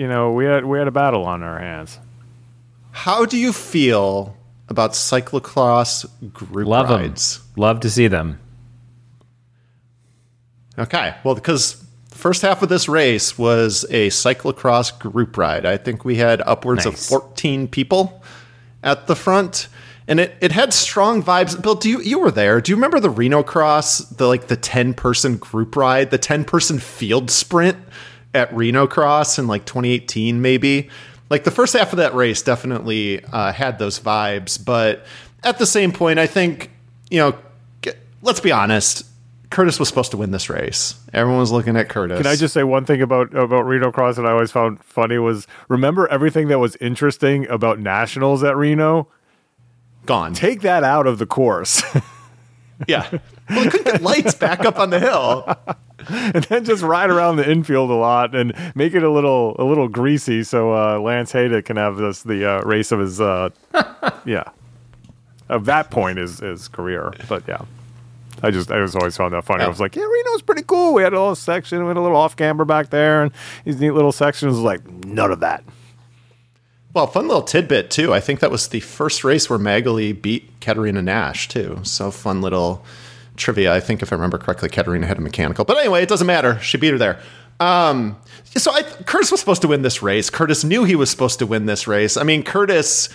you know, we had we had a battle on our hands.
How do you feel about cyclocross group
Love
rides?
Them. Love to see them.
Okay, well, because the First half of this race was a cyclocross group ride. I think we had upwards
Nice.
of 14 people at the front. And it, it had strong vibes. Bill, do you you were there? Do you remember the Reno Cross, the like the 10 person group ride, the 10 person field sprint at Reno Cross in like 2018 maybe? Like the first half of that race definitely uh, had those vibes, but at the same point, I think you know, let's be honest. Curtis was supposed to win this race. Everyone was looking at Curtis.
Can I just say one thing about about Reno Cross that I always found funny was remember everything that was interesting about nationals at Reno?
gone?
Take that out of the course.
yeah. Well, they couldn't get lights back up on the hill.
and then just ride around the infield a lot and make it a little a little greasy so uh, Lance Haidet can have this the uh, race of his uh, yeah of that point is his career. But yeah. I just I just always found that funny. I was like, yeah, Reno's pretty cool. We had a little section, we had a little off camber back there, and these neat little sections. Like none of that.
Well, fun little tidbit too. I think that was the first race where Maghalie beat Katerina Nash too. So fun little trivia. I think if I remember correctly, Katerina had a mechanical. But anyway, it doesn't matter. She beat her there. Um, so I, Curtis was supposed to win this race. Curtis knew he was supposed to win this race. I mean, Curtis.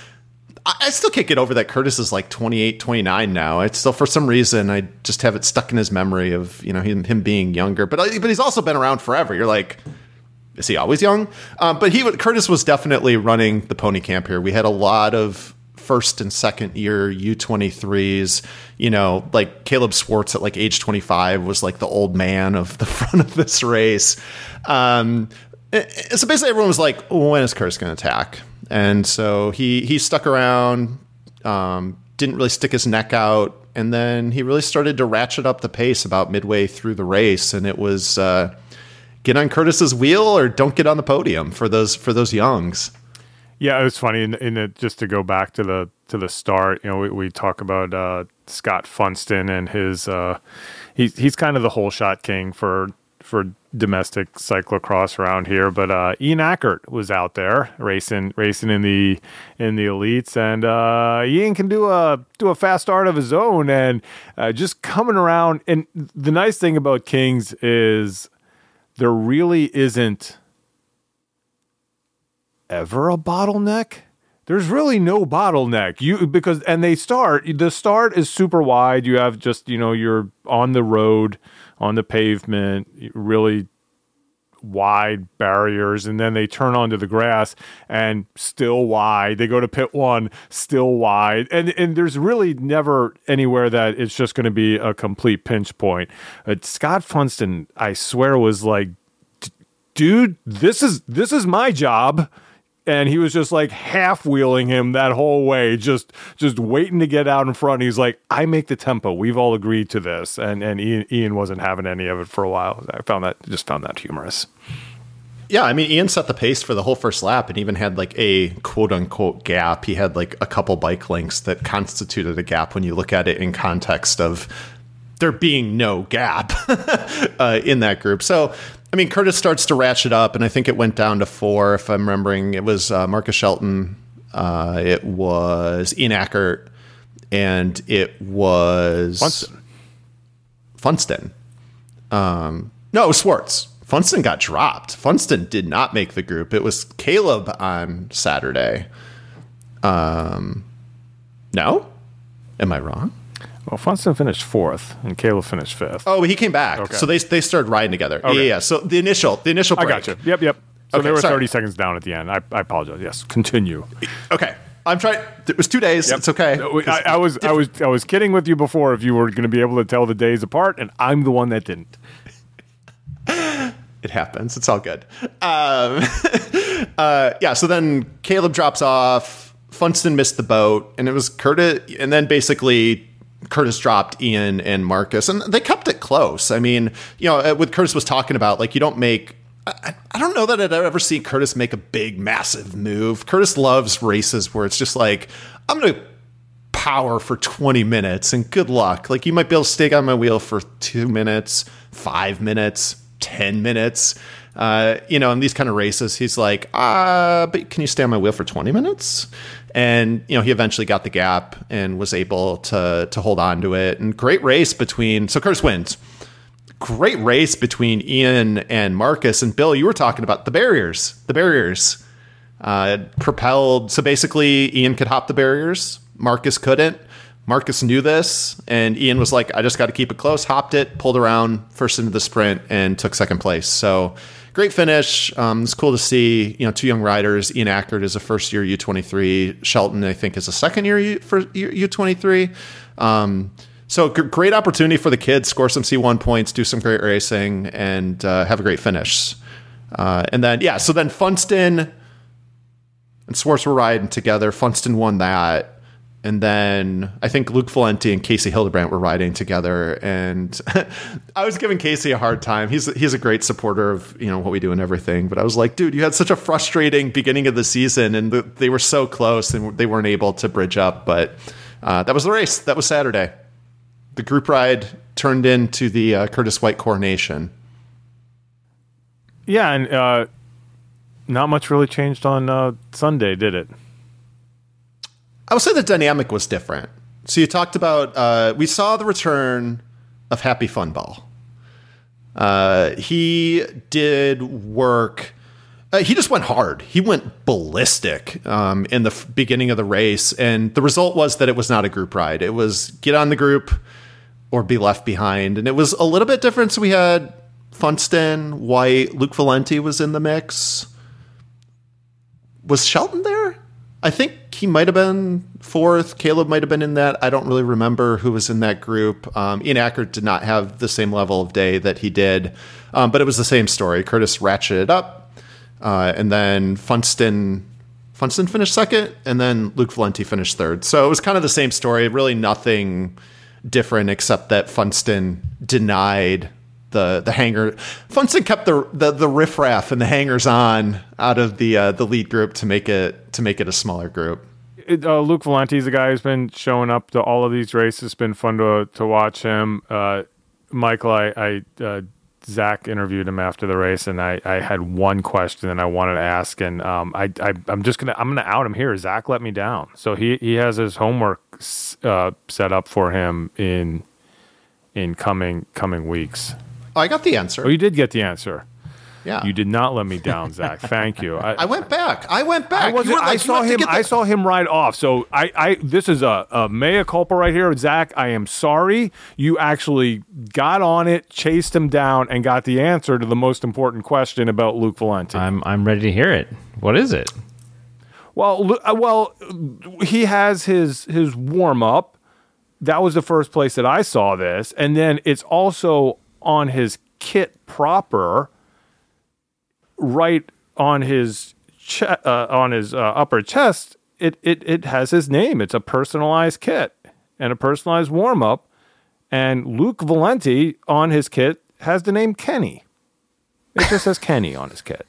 I I still can't get over that Curtis is like 28, 29 now. It's still for some reason I just have it stuck in his memory of you know him, him being younger. But but he's also been around forever. You're like, is he always young? Um, but he Curtis was definitely running the pony camp here. We had a lot of first and second year U23s. You know, like Caleb Swartz at like age 25 was like the old man of the front of this race. Um, eh, eh, so basically, everyone was like, "When is Curtis going to attack?" And so he he stuck around, um, didn't really stick his neck out, and then he really started to ratchet up the pace about midway through the race, and it was. Uh, get on Curtis's wheel or don't get on the podium for those for those youngs.
Yeah, it was funny. In, in it, just to go back to the to the start, you know, we, we talk about uh, Scott Funston and his. Uh, he's he's kind of the whole shot king for for domestic cyclocross around here. But uh, Ian Ackert was out there racing racing in the in the elites, and uh, Ian can do a do a fast start of his own, and uh, just coming around. And the nice thing about Kings is there really isn't ever a bottleneck. There's really no bottleneck. You because and they start the start is super wide. You have just, you know, you're on the road, on the pavement, really wide barriers and then they turn onto the grass and still wide. They go to pit 1, still wide. And and there's really never anywhere that it's just going to be a complete pinch point. Uh, Scott Funston, I swear was like dude, this is this is my job. And he was just like half wheeling him that whole way, just just waiting to get out in front. He's like, I make the tempo. We've all agreed to this. And and Ian, Ian wasn't having any of it for a while. I found that just found that humorous.
Yeah, I mean Ian set the pace for the whole first lap and even had like a quote unquote gap. He had like a couple bike links that constituted a gap when you look at it in context of there being no gap uh, in that group. So I mean, Curtis starts to ratchet up, and I think it went down to four, if I'm remembering. It was uh, Marcus Shelton, uh, it was Ian Ackert, and it was
Funston.
Funston. Um, no, Swartz. Funston got dropped. Funston did not make the group. It was Caleb on Saturday. Um, no, am I wrong?
Well, Funston finished fourth, and Caleb finished fifth.
Oh, he came back.
Okay.
So they they started riding together. Yeah, yeah. So the initial the initial
I got you. Yep, yep. So
Okay,
they were
sorry.
30 seconds down at the end. I, I apologize. Yes, continue.
Okay, I'm trying. It was two days. It's okay.
No, I, I was I was I was kidding with you before if you were going to be able to tell the days apart, and I'm the one that didn't.
It happens. It's all good. Um, uh, yeah. So then Caleb drops off. Funston missed the boat, and it was Curtis. And then basically Curtis dropped Ian and Marcus, and they kept it close. I mean, you know, uh, what Curtis was talking about, like you don't make. I, I don't know that I'd ever see Curtis make a big, massive move. Curtis loves races where it's just like I'm going to power for 20 minutes and good luck. Like you might be able to stay on my wheel for two minutes, five minutes, 10 minutes. Uh, you know, in these kind of races, he's like, uh, but can you stay on my wheel for 20 minutes? And, you know, he eventually got the gap and was able to, to hold on to it. And great race between, so Curtis wins. great race between Ian and Marcus. And Bill, you were talking about the barriers. The barriers uh, propelled. So basically, Ian could hop the barriers, Marcus couldn't. Marcus knew this, and Ian was like, I just got to keep it close, hopped it, pulled around first into the sprint, and took second place. So great finish. Um, it's cool to see, you know, two young riders. Ian Ackert is a first year U23. Shelton, I think, is a second year U, for U23. Um, so g- great opportunity for the kids, score some C1 points, do some great racing, and uh, have a great finish. Uh, and then, yeah, so then Funston and Swartz were riding together. Funston won that and then I think Luke Valenti and Casey Hildebrandt were riding together, and I was giving Casey a hard time. He's he's a great supporter of you know what we do and everything, but I was like, dude, you had such a frustrating beginning of the season, and the, they were so close, and they weren't able to bridge up. But uh, that was the race. That was Saturday. The group ride turned into the uh, Curtis White coronation.
Yeah, and uh, not much really changed on uh, Sunday, did it?
I would say the dynamic was different. So you talked about uh, we saw the return of Happy Fun Ball. Uh, he did work. Uh, he just went hard. He went ballistic um, in the f- beginning of the race, and the result was that it was not a group ride. It was get on the group or be left behind, and it was a little bit different. So we had Funston, White, Luke Valenti was in the mix. Was Shelton there? I think he might have been fourth. Caleb might have been in that. I don't really remember who was in that group. Um, Ian Ackert did not have the same level of day that he did, um, but it was the same story. Curtis ratcheted up, uh, and then Funston Funston finished second, and then Luke Valenti finished third. So it was kind of the same story. Really, nothing different except that Funston denied the the hanger. Funston kept the the, the riffraff and the hangers on out of the uh, the lead group to make it to make it a smaller group.
Uh, Luke Valenti is a guy who's been showing up to all of these races. It's been fun to to watch him. Uh, Michael, I, I uh, Zach interviewed him after the race, and I, I had one question that I wanted to ask, and um, I, I am just gonna I'm gonna out him here. Zach let me down, so he he has his homework uh, set up for him in in coming coming weeks.
Oh, I got the answer.
Oh, you did get the answer.
Yeah.
You did not let me down, Zach. Thank you.
I, I went back. I went back.
I, wasn't, like, I saw him. I saw him ride off. So I, I this is a, a mea culpa right here, Zach. I am sorry. You actually got on it, chased him down, and got the answer to the most important question about Luke Valenti.
I'm I'm ready to hear it. What is it?
Well, uh, well, he has his his warm up. That was the first place that I saw this, and then it's also on his kit proper, right on his che- uh, on his uh, upper chest. It, it it has his name. It's a personalized kit and a personalized warm up. And Luke Valenti on his kit has the name Kenny. It just says Kenny on his kit.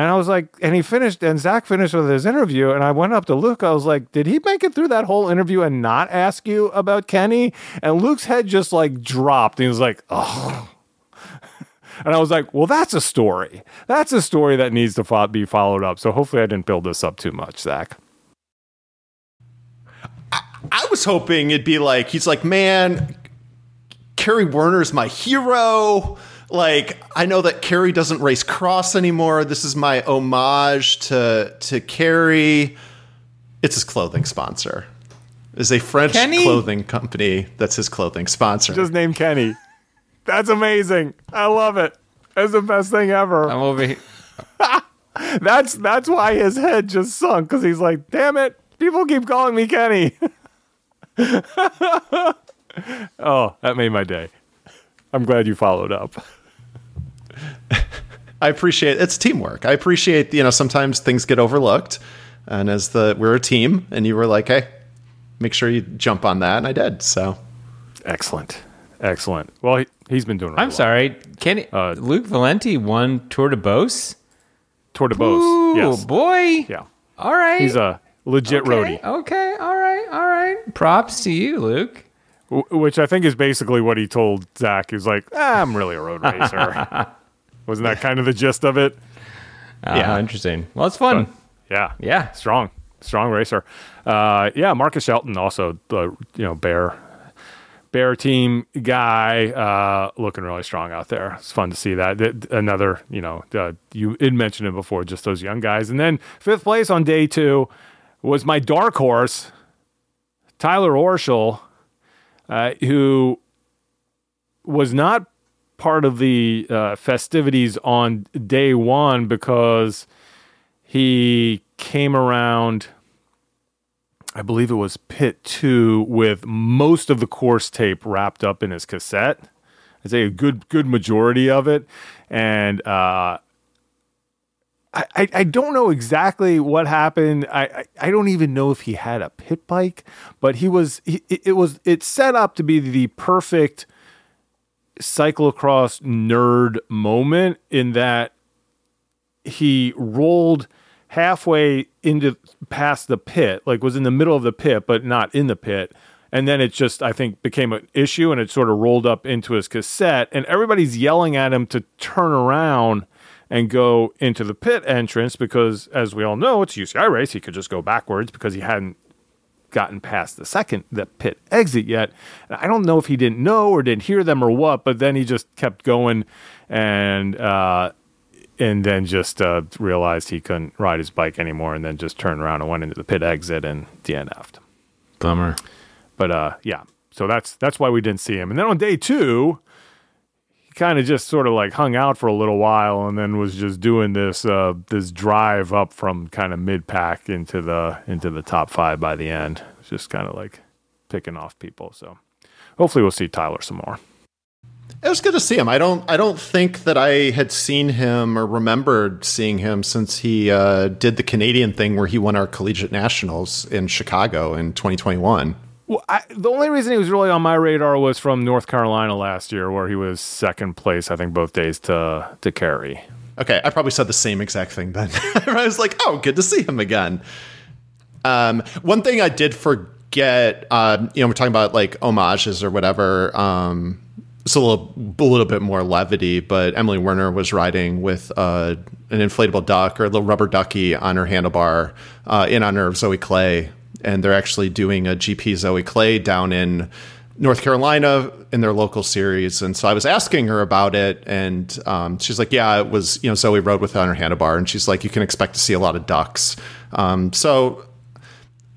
And I was like, and he finished, and Zach finished with his interview. And I went up to Luke. I was like, did he make it through that whole interview and not ask you about Kenny? And Luke's head just like dropped. He was like, oh. And I was like, well, that's a story. That's a story that needs to fo- be followed up. So hopefully I didn't build this up too much, Zach.
I, I was hoping it'd be like, he's like, man, Kerry Werner's my hero like I know that Kerry doesn't race cross anymore. This is my homage to to Kerry. It's his clothing sponsor. Is a French Kenny? clothing company that's his clothing sponsor.
Just named Kenny. That's amazing. I love it. That's the best thing ever.
I'm over here.
that's that's why his head just sunk because he's like, damn it, people keep calling me Kenny. oh, that made my day. I'm glad you followed up.
I appreciate it's teamwork. I appreciate you know sometimes things get overlooked, and as the we're a team, and you were like, hey, make sure you jump on that, and I did. So
excellent, excellent. Well, he, has been doing. Really
I'm
well.
sorry, Kenny. Uh, Luke Valenti won Tour de Beauce.
Tour de Beauce. Ooh, yes,
boy.
Yeah.
All right.
He's a legit
okay,
roadie.
Okay. All right. All right. Props to you, Luke.
which I think is basically what he told Zach. He's like, ah, I'm really a road racer. Wasn't that kind of the gist of it?
Uh, yeah, interesting. Well, it's fun.
But, yeah,
yeah,
strong, strong racer. Uh, yeah, Marcus Shelton also, the you know, bear Bear Team guy, uh, looking really strong out there. It's fun to see that. Another, you know, uh, you had mentioned it before, just those young guys. And then fifth place on day two was my dark horse, Tyler Orschel, uh, who was not part of the uh, festivities on day one because he came around I believe it was Pit 2 with most of the course tape wrapped up in his cassette. I'd say a good good majority of it. And uh, I, I, don't know exactly what happened. I, I, I don't even know if he had a pit bike, but he was he, it it was it's set up to be the perfect cyclocross nerd moment in that he rolled halfway into past the pit, like was in the middle of the pit, but not in the pit. And then it just, I think, became an issue and it sort of rolled up into his cassette. And everybody's yelling at him to turn around and go into the pit entrance because, as we all know, it's a UCI race. He could just go backwards because he hadn't gotten past the second the pit exit yet. I don't know if he didn't know or didn't hear them or what, but then he just kept going and uh, and then just uh, realized he couldn't ride his bike anymore, and then just turned around and went into the pit exit and DNF'd.
Bummer.
But uh, yeah, so that's that's why we didn't see him. And then on day two, he kind of just sort of like hung out for a little while, and then was just doing this uh, this drive up from kind of mid pack into the into the top five by the end. Just kind of like picking off people. So hopefully we'll see Tyler some more.
It was good to see him. I don't. I don't think that I had seen him or remembered seeing him since he uh, did the Canadian thing where he won our collegiate nationals in Chicago in 2021.
Well, I, the only reason he was really on my radar was from North Carolina last year, where he was second place, I think, both days to to Kerry.
Okay, I probably said the same exact thing then. I was like, "Oh, good to see him again." Um, one thing I did forget, uh, you know, we're talking about like homages or whatever. Um, it's a little, a little bit more levity, but Emily Werner was riding with uh, an inflatable duck or a little rubber ducky on her handlebar uh, in honor of Zoe Clay, and they're actually doing a GP Zoe Clay down in North Carolina in their local series. And so I was asking her about it, and um, she's like, "Yeah, it was. You know, Zoe rode with it on her handlebar, and she's like, you can expect to see a lot of ducks." Um, so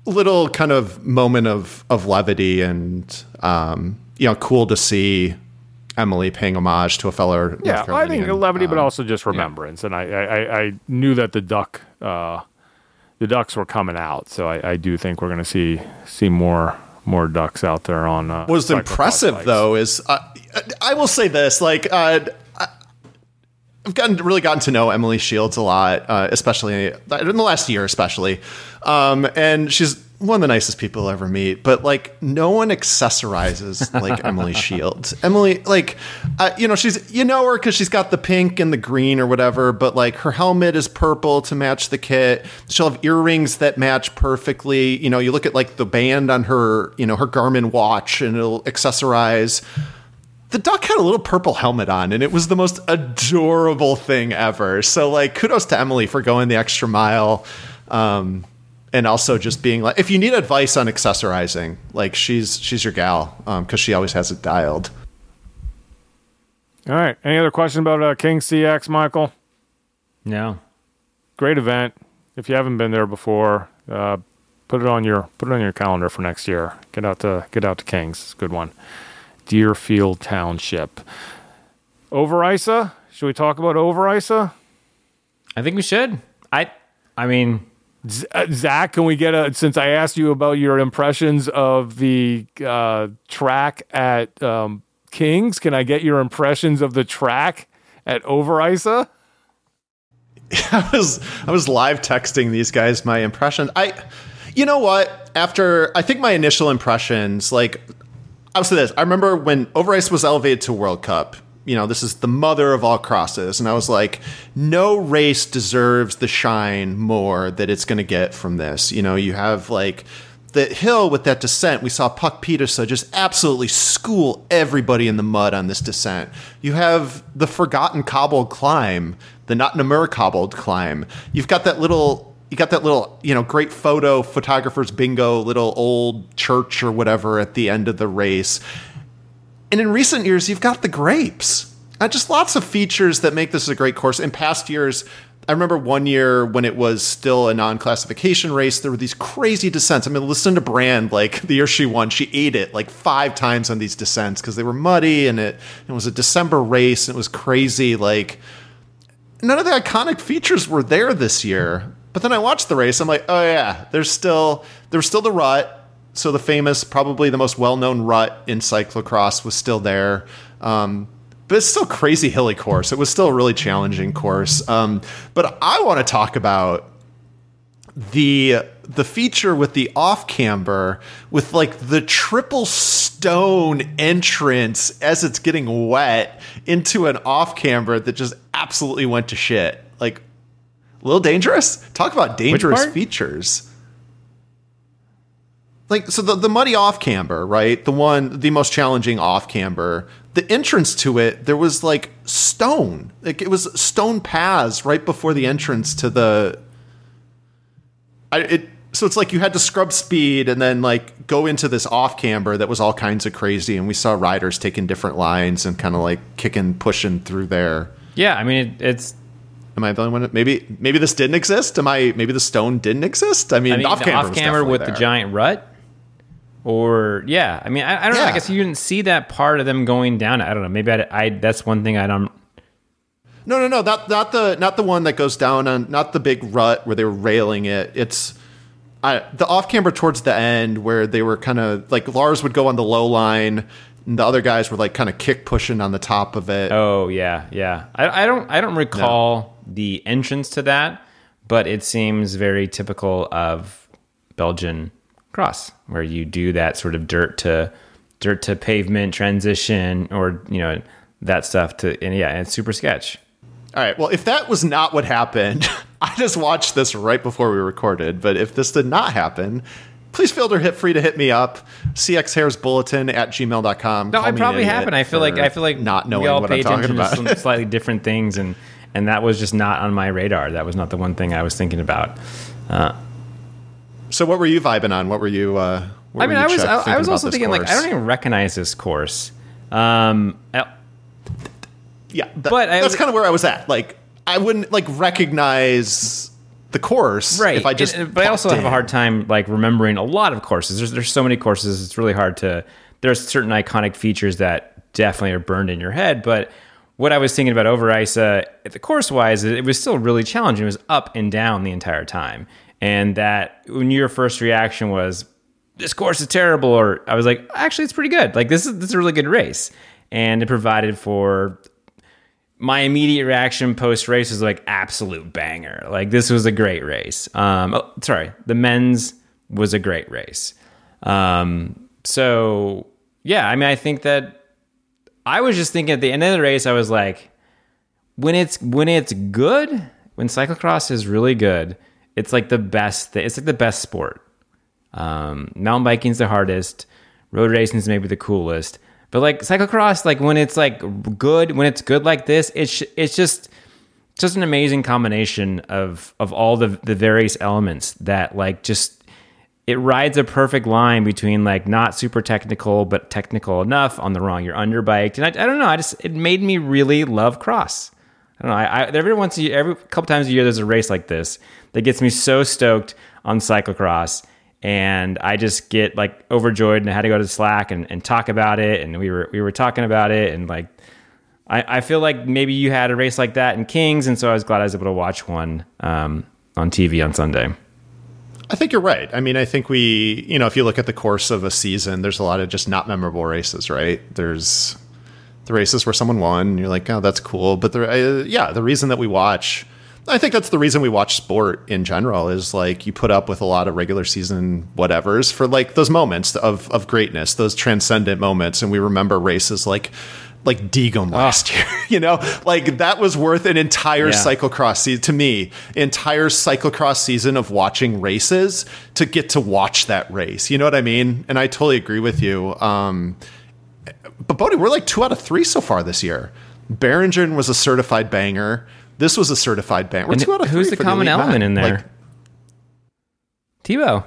little kind of moment of of levity and um, you know, cool to see Emily paying homage to a fellow.
Yeah, I think levity, but
Um,
also just remembrance. And I, I, I, I knew that the duck, uh, the ducks were coming out, so I, I do think we're going to see see more more ducks out there on. Uh,
What was impressive though is uh, I will say this like uh, I've gotten really gotten to know Emily Shields a lot, uh, especially in the last year, especially, um, and she's one of the nicest people I'll ever meet. But like, no one accessorizes like Emily Shields. Emily, like, uh, you know, she's you know her because she's got the pink and the green or whatever. But like, her helmet is purple to match the kit. She'll have earrings that match perfectly. You know, you look at like the band on her, you know, her Garmin watch, and it'll accessorize the duck had a little purple helmet on and it was the most adorable thing ever so like kudos to emily for going the extra mile um, and also just being like if you need advice on accessorizing like she's she's your gal because she always has it dialed
All right. Any other question about uh, King CX, Michael?
No.
Great event. If you haven't been there before, uh, put it on your put it on your calendar for next year. Get out to get out to Kings. It's a good one. Deerfield Township. Overijse? Should we talk about Overijse?
I think we should. I I mean,
Z- Zach, can we get a since I asked you about your impressions of the uh, track at um, Kings? Can I get your impressions of the track at Overijse?
I was I was live texting these guys my impressions. I you know what? After I think my initial impressions, like I will say this. I remember when Over Overijse was elevated to World Cup. You know, this is the mother of all crosses, and I was like, no race deserves the shine more that it's going to get from this. You know, you have like the hill with that descent. We saw Puck Pieterse just absolutely school everybody in the mud on this descent. You have the forgotten cobbled climb, the not Namur cobbled climb. You've got that little you got that little, you know, great photo photographer's bingo little old church or whatever at the end of the race. And in recent years, you've got the grapes. Uh, just lots of features that make this a great course. In past years, I remember one year when it was still a non-classification race, there were these crazy descents. I mean, Lucinda Brand, like the year she won, she ate it like five times on these descents because they were muddy and it, it was a December race and it was crazy. Like none of the iconic features were there this year. But then I watched the race, I'm like, oh yeah, there's still there's still the rut. So the famous, probably the most well-known rut in cyclocross was still there. Um, but it's still crazy hilly course. It was still a really challenging course. Um, but I want to talk about the the feature with the off camber with like the triple stone entrance as it's getting wet into an off camber that just absolutely went to shit. Like a little dangerous. Talk about dangerous features like so the, the muddy off camber right the one the most challenging off camber the entrance to it there was like stone like it was stone paths right before the entrance to the I, it so it's like you had to scrub speed and then like go into this off camber that was all kinds of crazy and we saw riders taking different lines and kind of like kicking pushing through there
yeah i mean it, it's
Am I the only one? Maybe maybe this didn't exist. Am I? Maybe the stone didn't exist. I mean, I mean off camber, off camber
with
there.
the giant rut. Or yeah, I mean, I, I don't yeah. know. I guess you didn't see that part of them going down. I don't know. Maybe I, I that's one thing I don't.
No, no, no. Not not the not the one that goes down on not the big rut where they were railing it. It's I, the off camber towards the end where they were kind of like Lars would go on the low line. And the other guys were like kind of kick pushing on the top of it.
Oh yeah, yeah. I, I don't I don't recall no. the entrance to that, but it seems very typical of Belgian cross where you do that sort of dirt to dirt to pavement transition or you know that stuff to and yeah it's super sketch.
All right. Well if that was not what happened i just watched this right before we recorded but if this did not happen please feel free to hit me up cxhairsbulletin hairs bulletin at gmail.com
no it probably happened. I feel like i feel like
not knowing we all what i'm talking about.
some slightly different things and and that was just not on my radar. That was not the one thing i was thinking about. Uh,
so what were you vibing on? What were you? Uh, what
I mean, I was I, I, was also thinking course? like I don't even recognize this course. Um, I,
yeah, that, but that's kind of where I was at. Like I wouldn't like recognize the course,
right?
If I just,
but I also in. have a hard time like remembering a lot of courses. There's there's so many courses. It's really hard to. There's certain iconic features that definitely are burned in your head, but what I was thinking about Overijse, uh, the course wise, it was still really challenging. It was up and down the entire time and that when your first reaction was this course is terrible or i was like actually it's pretty good. Like this is this is a really good race. And it provided for my immediate reaction post race was like absolute banger. Like this was a great race. Um oh, sorry the men's was a great race. Um so yeah i mean i think that i was just thinking at the end of the race i was like when it's when it's good when cyclocross is really good it's like the best. It's like the best sport. Um, mountain biking's the hardest. Road racing's maybe the coolest. But like cyclocross, like when it's like good, when it's good like this, it's it's just just an amazing combination of of all the the various elements that like just it rides a perfect line between like not super technical but technical enough on the wrong you're underbiked and I, I don't know I just it made me really love cross don't know I, I every once a year, every couple times a year there's a race like this that gets me so stoked on cyclocross and I just get like overjoyed and I had to go to Slack and, and talk about it and we were we were talking about it and like I, I feel like maybe you had a race like that in Kings and so I was glad I was able to watch one um, on TV on Sunday.
I think you're right. I mean, I think we, you know, if you look at the course of a season, there's a lot of just not memorable races, right? There's the races where someone won, and you're like, oh, that's cool. But the, uh, yeah, the reason that we watch I think that's the reason we watch sport in general is like you put up with a lot of regular season whatevers for like those moments of of greatness, those transcendent moments, and we remember races like like Diegem ah. last oh. year. You know, like that was worth an entire yeah. cyclocross season to me, entire cyclocross season of watching races to get to watch that race. You know what I mean? And I totally agree with you. Um, but Bodie, we're like two out of three so far this year. Beringen was a certified banger. This was a certified band. We're two out of
Who's the common
the
element in there? Like, Thibau.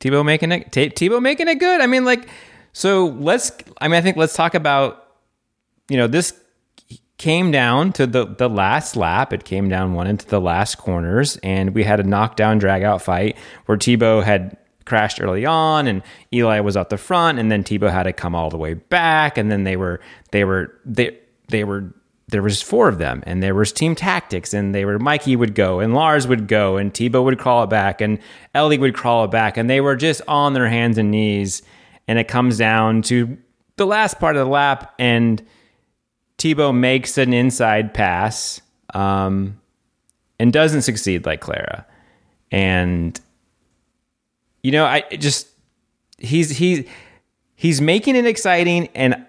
Thibau making it. Thibau making it good. I mean, like So let's. I mean, I think let's talk about. You know, this came down to the the last lap. It came down one into the last corners, and we had a knockdown drag out fight where Thibau had crashed early on and Eli was out the front and then Thibau had to come all the way back. And then they were they were they they were there was four of them and there was team tactics and they were Mikey would go and Lars would go and Thibau would crawl it back and Eli would crawl it back and they were just on their hands and knees. And it comes down to the last part of the lap and Thibau makes an inside pass um, and doesn't succeed like Clara. And you know, I just he's he's he's making it exciting, and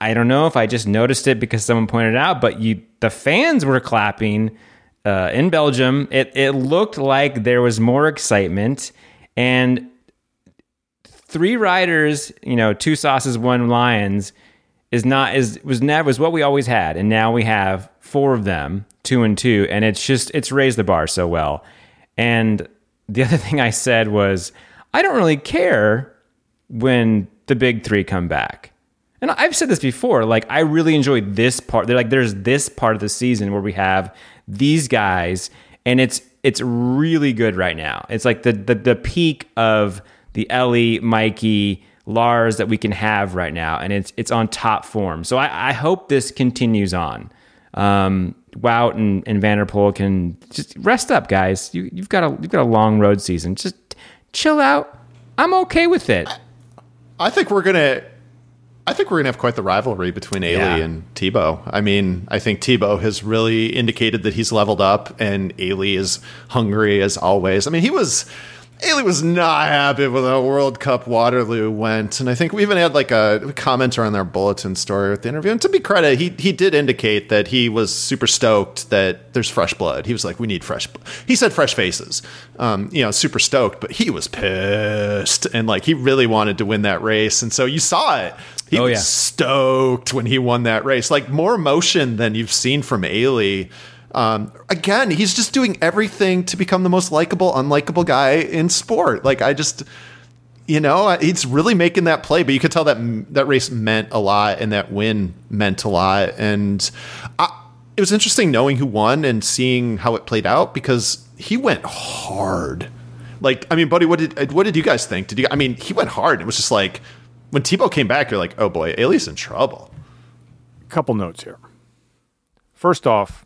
I don't know if I just noticed it because someone pointed it out, but you the fans were clapping uh, in Belgium. It it looked like there was more excitement, and three riders, you know, two sauces, one lions is not is was never was what we always had, and now we have four of them, two and two, and it's just it's raised the bar so well. And the other thing I said was I don't really care when the big three come back. And I've said this before, like I really enjoy this part. They're like there's this part of the season where we have these guys and it's it's really good right now. It's like the the, the peak of the Eli, Mikey, Lars that we can have right now, and it's it's on top form. So I, I hope this continues on. Um, Wout and, and Van der Poel can just rest up, guys. You, you've got a you've got a long road season. Just chill out. I'm okay with it.
I think we're gonna. I think we're gonna have quite the rivalry between Eli
Yeah.
and Thibau. I mean, I think Thibau has really indicated that he's leveled up, and Eli is hungry as always. I mean, he was. Eli was not happy with how World Cup Waterloo went, and I think we even had like a commenter on their bulletin story with the interview. And to be credit, he he did indicate that he was super stoked that there's fresh blood. He was like, "We need fresh." bl-" He said fresh faces, um, you know, super stoked, but he was pissed and like he really wanted to win that race, and so you saw it. He
Oh,
was
yeah.
stoked when he won that race, like more emotion than you've seen from Eli. Um, again, he's just doing everything to become the most likable, unlikable guy in sport. Like I just, you know, he's really making that play. But you could tell that that race meant a lot, and that win meant a lot. And I, it was interesting knowing who won and seeing how it played out because he went hard. Like, I mean, buddy, what did what did you guys think? Did you? I mean, he went hard. It was just like when Thibau came back, you're like, oh boy, Eli's in trouble.
couple notes here. First off,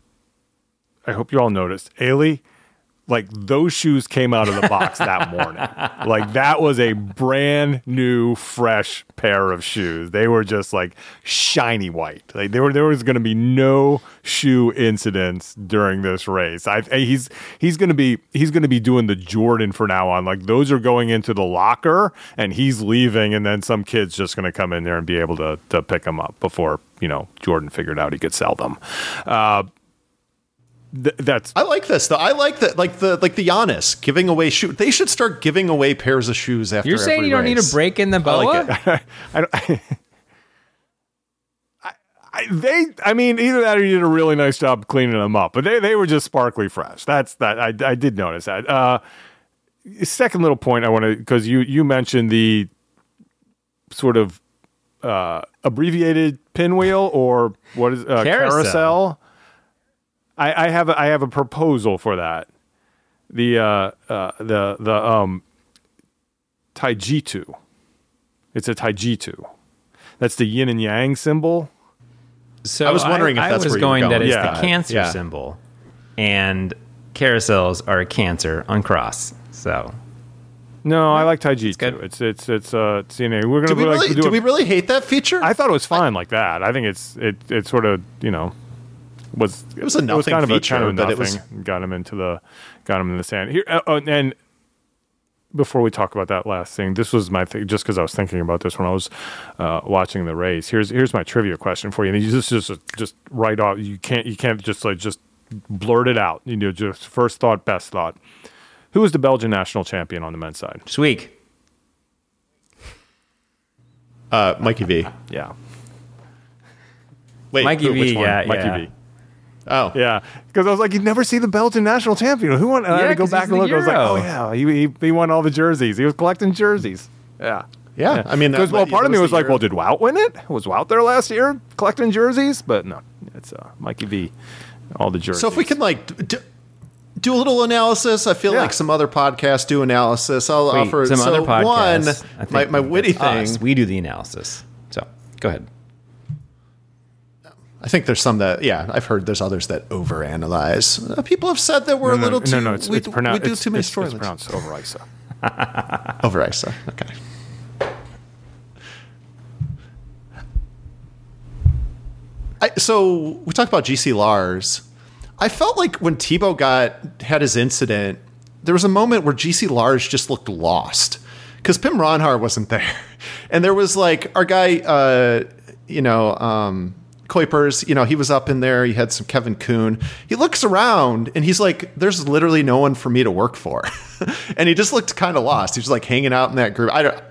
I hope you all noticed, Eli, like those shoes came out of the box that morning. Like that was a brand new, fresh pair of shoes. They were just like shiny white. Like there were there was going to be no shoe incidents during this race. I he's he's going to be he's going to be doing the Jordan for now on. Like those are going into the locker and he's leaving, and then some kid's just going to come in there and be able to to pick them up before you know Jordan figured out he could sell them. Uh, th- that's
I like this though. I like that, like the like the Giannis giving away shoe. They should start giving away pairs of shoes after.
You're saying
every
you don't need a break in the
I
boa?
like it.
I don't. I, I, they, I mean, either that or you did a really nice job cleaning them up, but they, they were just sparkly fresh. That's that. I, I did notice that. Uh, second little point I want to because you you mentioned the sort of uh, abbreviated pinwheel or what is uh,
Carousel.
carousel. I, I have a, I have a proposal for that. The uh, uh, the the um, Taijitu. It's a Taijitu. That's the yin and yang symbol.
So
I was wondering if
I,
that's
was
where you were
going that
going
it's
with
the cancer
Yeah.
symbol, and carousels are a cancer on cross. So
No, I like Taijitu.
good.
It's it's it's uh it's, you know, we're gonna
Do we
like,
really?
do
Do we really hate that feature?
I thought it was fine like that. I think it's it it sort of you know was it
was a nothing
kind of a
feature,
kind of a
but it
nothing.
was-
got him into the got him in the sand here. Uh, oh, and before we talk about that last thing, this was my thing. Just because I was thinking about this when I was uh, watching the race. Here's here's my trivia question for you. And you just just just right off. You can't you can't just like just blurt it out. You know, just first thought, best thought. Who was the Belgian national champion on the men's side?
Sweeck.
uh, Mikey V.
Yeah,
Wait,
Mikey
who-
V,
which one?
yeah.
V.
Oh,
Yeah, because I was like, you'd never see the Belgian national champion. Who won? And I had to go
'cause
back and
the
look. I was like, oh yeah, he, he he won all the jerseys. He was collecting jerseys. Yeah,
Yeah, I mean,
because well, part of me
was
was like,
year-
well, did Wout win it? Was Wout there last year collecting jerseys? But no, it's uh, Mikey V. All the jerseys.
So if we can like do, do a little analysis, I feel
Yeah.
like some other podcasts do analysis. I'll
Wait,
offer
some
so
other podcasts.
one.
I think
My, my witty thing.
us. We do the analysis. So go ahead.
I think there's some that yeah I've heard there's others that overanalyze. Uh, people have said that we're
no,
a little
no,
too
no, it's,
we,
it's pronounced.
we do too many
it's, it's pronounced over Isa.
Over Isa. Okay. I, so we talked about GC Lars. I felt like when Thibau got had his incident, there was a moment where GC Lars just looked lost because Pim Ronhaar wasn't there, and there was like our guy, uh, you know, um, Kuipers. You know, he was up in there. He had some Kevin Kuhn. He looks around and he's like, "There's literally no one for me to work for," and he just looked kind of lost. He was like hanging out in that group. I don't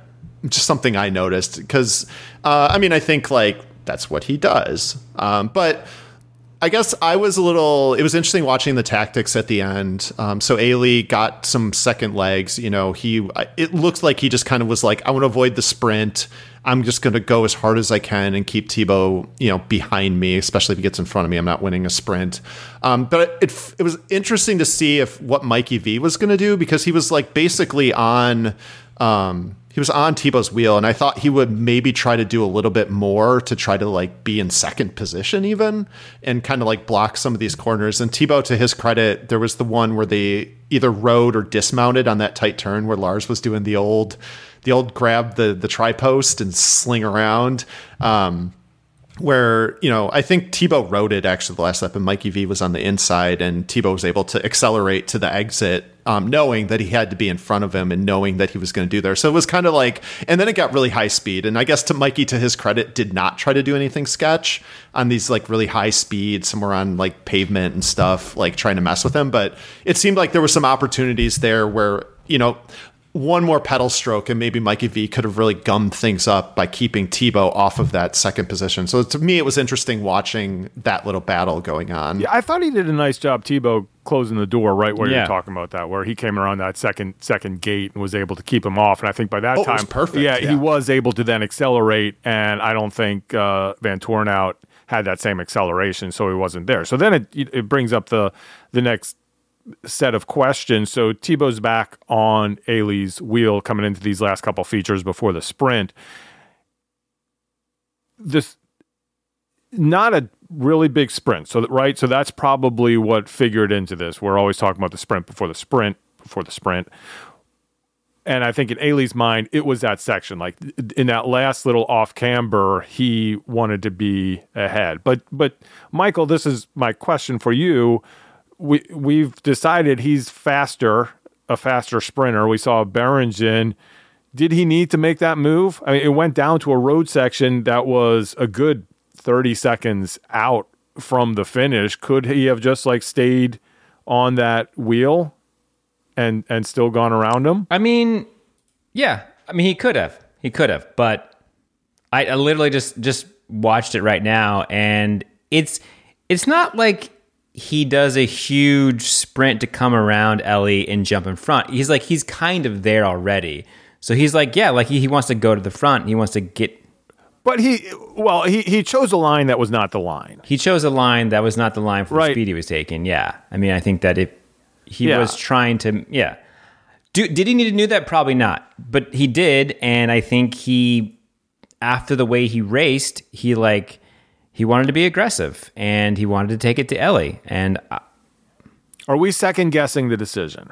just something I noticed because uh, I mean I think like that's what he does. Um, but I guess I was a little. It was interesting watching the tactics at the end. Um, so Eli got some second legs. You know, he. It looks like he just kind of was like, I want to avoid the sprint. I'm just going to go as hard as I can and keep Thibau, you know, behind me, especially if he gets in front of me. I'm not winning a sprint. Um, but it it was interesting to see if what Mikey V was going to do because he was like basically on. Um, he was on Thibau's wheel, and I thought he would maybe try to do a little bit more to try to like be in second position, even and kind of like block some of these corners. And Thibau, to his credit, there was the one where they either rode or dismounted on that tight turn where Lars was doing the old, the old grab the the tri post and sling around. Um, where you know I think Thibau rode it actually the last lap, and Mikey V was on the inside, and Thibau was able to accelerate to the exit, um, knowing that he had to be in front of him and knowing that he was going to do there. So it was kind of like, and then it got really high speed, and I guess to Mikey, to his credit, did not try to do anything sketch on these like really high speed, somewhere on like pavement and stuff, like trying to mess with him. But it seemed like there were some opportunities there where you know one more pedal stroke and maybe Mikey V could have really gummed things up by keeping Thibau off of that second position. So to me, it was interesting watching that little battle going on.
Yeah, I thought he did a nice job, Thibau, closing the door right where
Yeah.
you're talking about that, where he came around that second second gate and was able to keep him off. And I think by that
Oh,
time,
perfect,
Yeah,
yeah.
he was able to then accelerate, and I don't think uh, Vanthourenhout had that same acceleration, so he wasn't there. So then it it brings up the the next set of questions. So Thibau's back on Eli's wheel coming into these last couple features before the sprint. This not a really big sprint. So right, so that's probably what figured into this. We're always talking about the sprint before the sprint before the sprint. And I think in Eli's mind, it was that section. Like in that last little off camber, he wanted to be ahead. But but Michael, this is my question for you we we've decided he's faster, a faster sprinter. We saw Berenjen. Did he need to make that move? I mean, it went down to a road section that was a good 30 seconds out from the finish. Could he have just like stayed on that wheel and and still gone around him?
I mean, yeah. I mean, he could have. He could have. But I, I literally just just watched it right now, and it's it's not like he does a huge sprint to come around Eli and jump in front. He's like he's kind of there already. So he's like, yeah, like he, he wants to go to the front. He wants to get.
But he well, he he chose a line that was not the line.
He chose a line that was not the line for the speed he was taking. Yeah, I mean, I think that if he
Yeah.
was trying to, yeah. Do, did he need to do that? Probably not. But he did, and I think he, after the way he raced, he like he wanted to be aggressive and he wanted to take it to Eli. And I,
Are we second guessing the decision?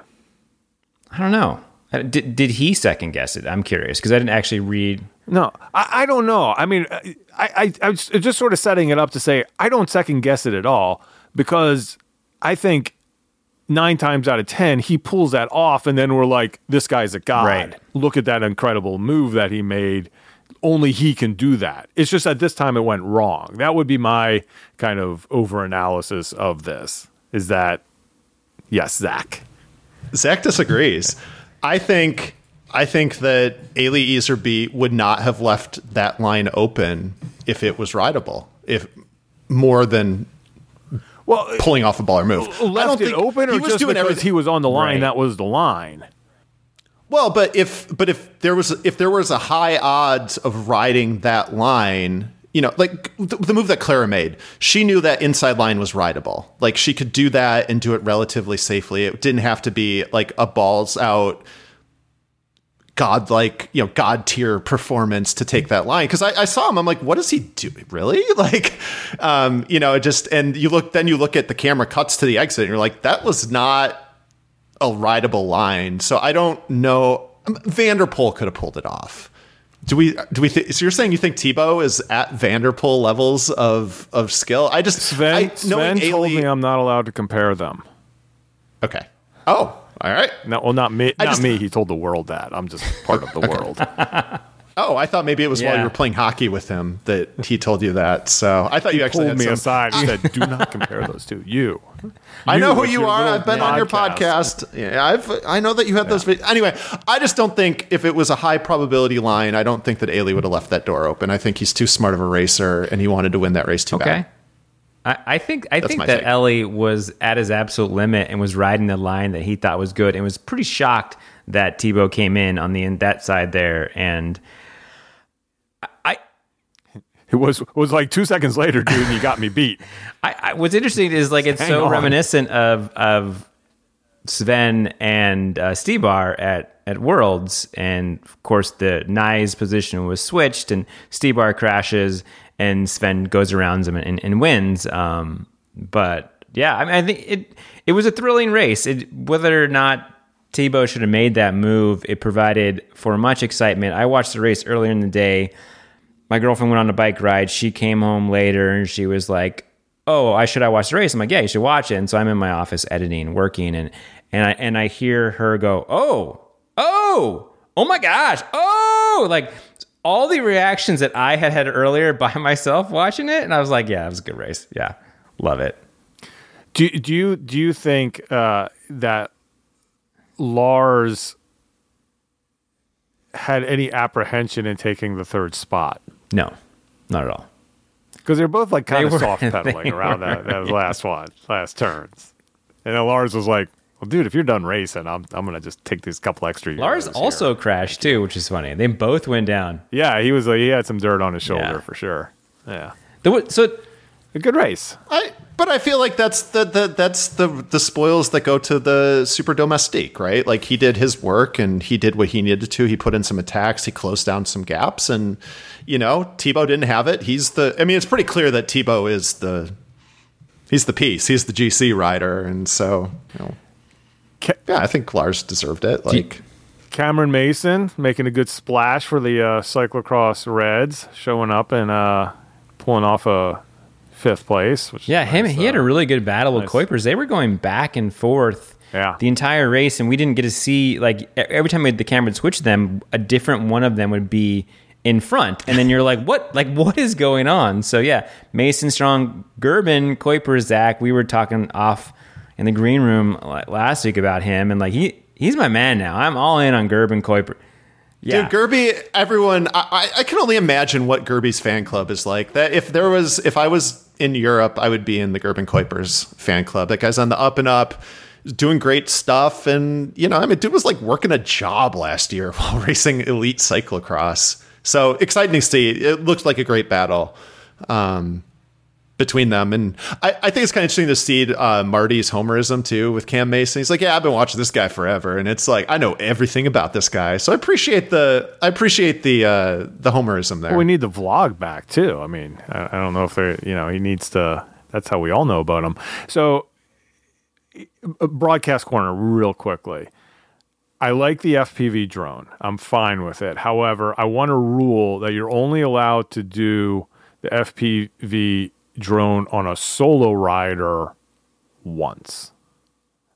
I don't know. Uh, Did, did he second guess it? I'm curious because I didn't actually read.
No, I, I don't know. I mean, I, I, I was just sort of setting it up to say I don't second guess it at all because I think nine times out of ten he pulls that off, and then we're like, this guy's a god.
Right.
Look at that incredible move that he made. Only he can do that. It's just that this time it went wrong. That would be my kind of over analysis of this. Is that yes, Zach?
Zach disagrees. I think I think that Eli Iserbyt would not have left that line open if it was rideable. If more than
Well,
pulling off a baller move. I
left
don't
it
think
open, or
he was
just
doing
because
everything.
he was on the line,
Right.
that was the line.
Well, but if but if there was if there was a high odds of riding that line, you know, like the, the move that Clara made, she knew that inside line was rideable. Like she could do that and do it relatively safely. It didn't have to be like a balls out godlike, you know, god tier performance to take that line. Cause I, I, saw him, I'm like, what is he doing? Really? Like, um, you know, just, and you look, then you look at the camera cuts to the exit and you're like, that was not a rideable line. So I don't know. Um, Van der Poel could have pulled it off. Do we? Do we? Th- so you're saying you think Thibau is at Van der Poel levels of of skill? I just
Sven,
I,
Sven told me I'm not allowed to compare them.
Okay. Oh, all right.
No, well, not me. Not
just-
me. He told the world that I'm just part of the world.
Oh, I thought maybe it was while you were playing hockey with him that he told you that. So I thought you actually
Pulled
had
me
some,
aside. He said, "Do not compare those two. You."
I know who you are. I've been on your podcast. Yeah, I've I know that you had those. Videos. Anyway, I just don't think if it was a high probability line, I don't think that Eli would have left that door open. I think he's too smart of a racer, and he wanted to win that race too
Okay.
bad.
I, I think I think that
take.
Eli was at his absolute limit and was riding the line that he thought was good and was pretty shocked that Thibau came in on the that side there and I
It was was like two seconds later, dude. And you got me beat.
I, I what's interesting is like it's
Hang
so
on.
reminiscent of of Sven and uh, Štybar at at Worlds, and of course the Nye's position was switched, and Štybar crashes, and Sven goes around him and, and wins. Um, but yeah, I mean, I think it it was a thrilling race. It, whether or not Thibau should have made that move, it provided for much excitement. I watched the race earlier in the day my girlfriend went on a bike ride. She came home later and she was like, "Oh, I should I watch the race?" I'm like, "Yeah, you should watch it." And so I'm in my office editing, working, and and I and I hear her go, "Oh, oh, oh my gosh, oh!" Like all the reactions that I had had earlier by myself watching it, and I was like, "Yeah, it was a good race. Yeah, love it."
Do do you do you think uh, that Lars had any apprehension in taking the third spot?
No, not at all.
Because they're both like kind
They
of
were-
soft pedaling
they
around that, that last one, last turns. And then Lars was like, "Well, dude, if you're done racing, I'm I'm gonna just take these couple extra years."
Lars
here."
also crashed too, which is funny. They both went down.
yeah, he was like, he had some dirt on his shoulder
Yeah.
for sure. Yeah,
The, so
a good race.
I but I feel like that's the, the that's the the spoils that go to the super domestique, right? Like he did his work and he did what he needed to. He put in some attacks, he closed down some gaps, and you know Thibau didn't have it. He's the. I mean, it's pretty clear that Thibau is the. He's the piece. He's the GC rider, and so you know, yeah, I think Lars deserved it. Like,
Cameron Mason making a good splash for the uh, cyclocross Reds, showing up and uh, pulling off a fifth place. Which
Yeah, him.
nice,
He had
uh,
a really good battle with
nice.
Kuipers. They were going back and forth.
Yeah.
The entire race, and we didn't get to see like e- every time we, the camera would switch them, a different one of them would be in front, and then you're like, what? Like what is going on? So yeah, Mason Strong, Gerben, Kuiper, Zach. We were talking off in the green room last week about him, and like he he's my man now. I'm all in on Gerben Kuiper. Yeah,
Dude, Gerby, everyone, I, I I can only imagine what Gerby's fan club is like. That if there was, if I was in Europe, I would be in the Gerben Kuipers fan club. That guy's on the up and up, doing great stuff. And, you know, I mean, dude was like working a job last year while racing elite cyclocross. So exciting to see. It looks like a great battle. Um, between them. And I, I think it's kind of interesting to see uh, Marty's homerism too with Cam Mason. He's like, yeah, I've been watching this guy forever, and it's like I know everything about this guy. So I appreciate the I appreciate the uh, the homerism there.
We need the vlog back too. I mean, I, I don't know if they, you know, he needs to. That's how we all know about him. So, uh, broadcast corner, real quickly. I like the FPV drone. I'm fine with it. However, I want a rule that you're only allowed to do the FPV drone on a solo rider once.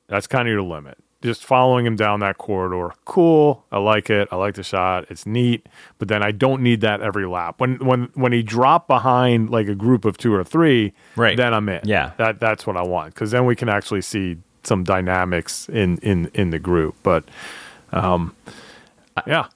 That's kind of your limit. Just following him down that corridor, cool. I like it. I like the shot. It's neat. But then I don't need that every lap. When when when he dropped behind like a group of two or three,
Right.
Then I'm in.
Yeah.
that that's what I want because then we can actually see some dynamics in in in the group. But um, yeah,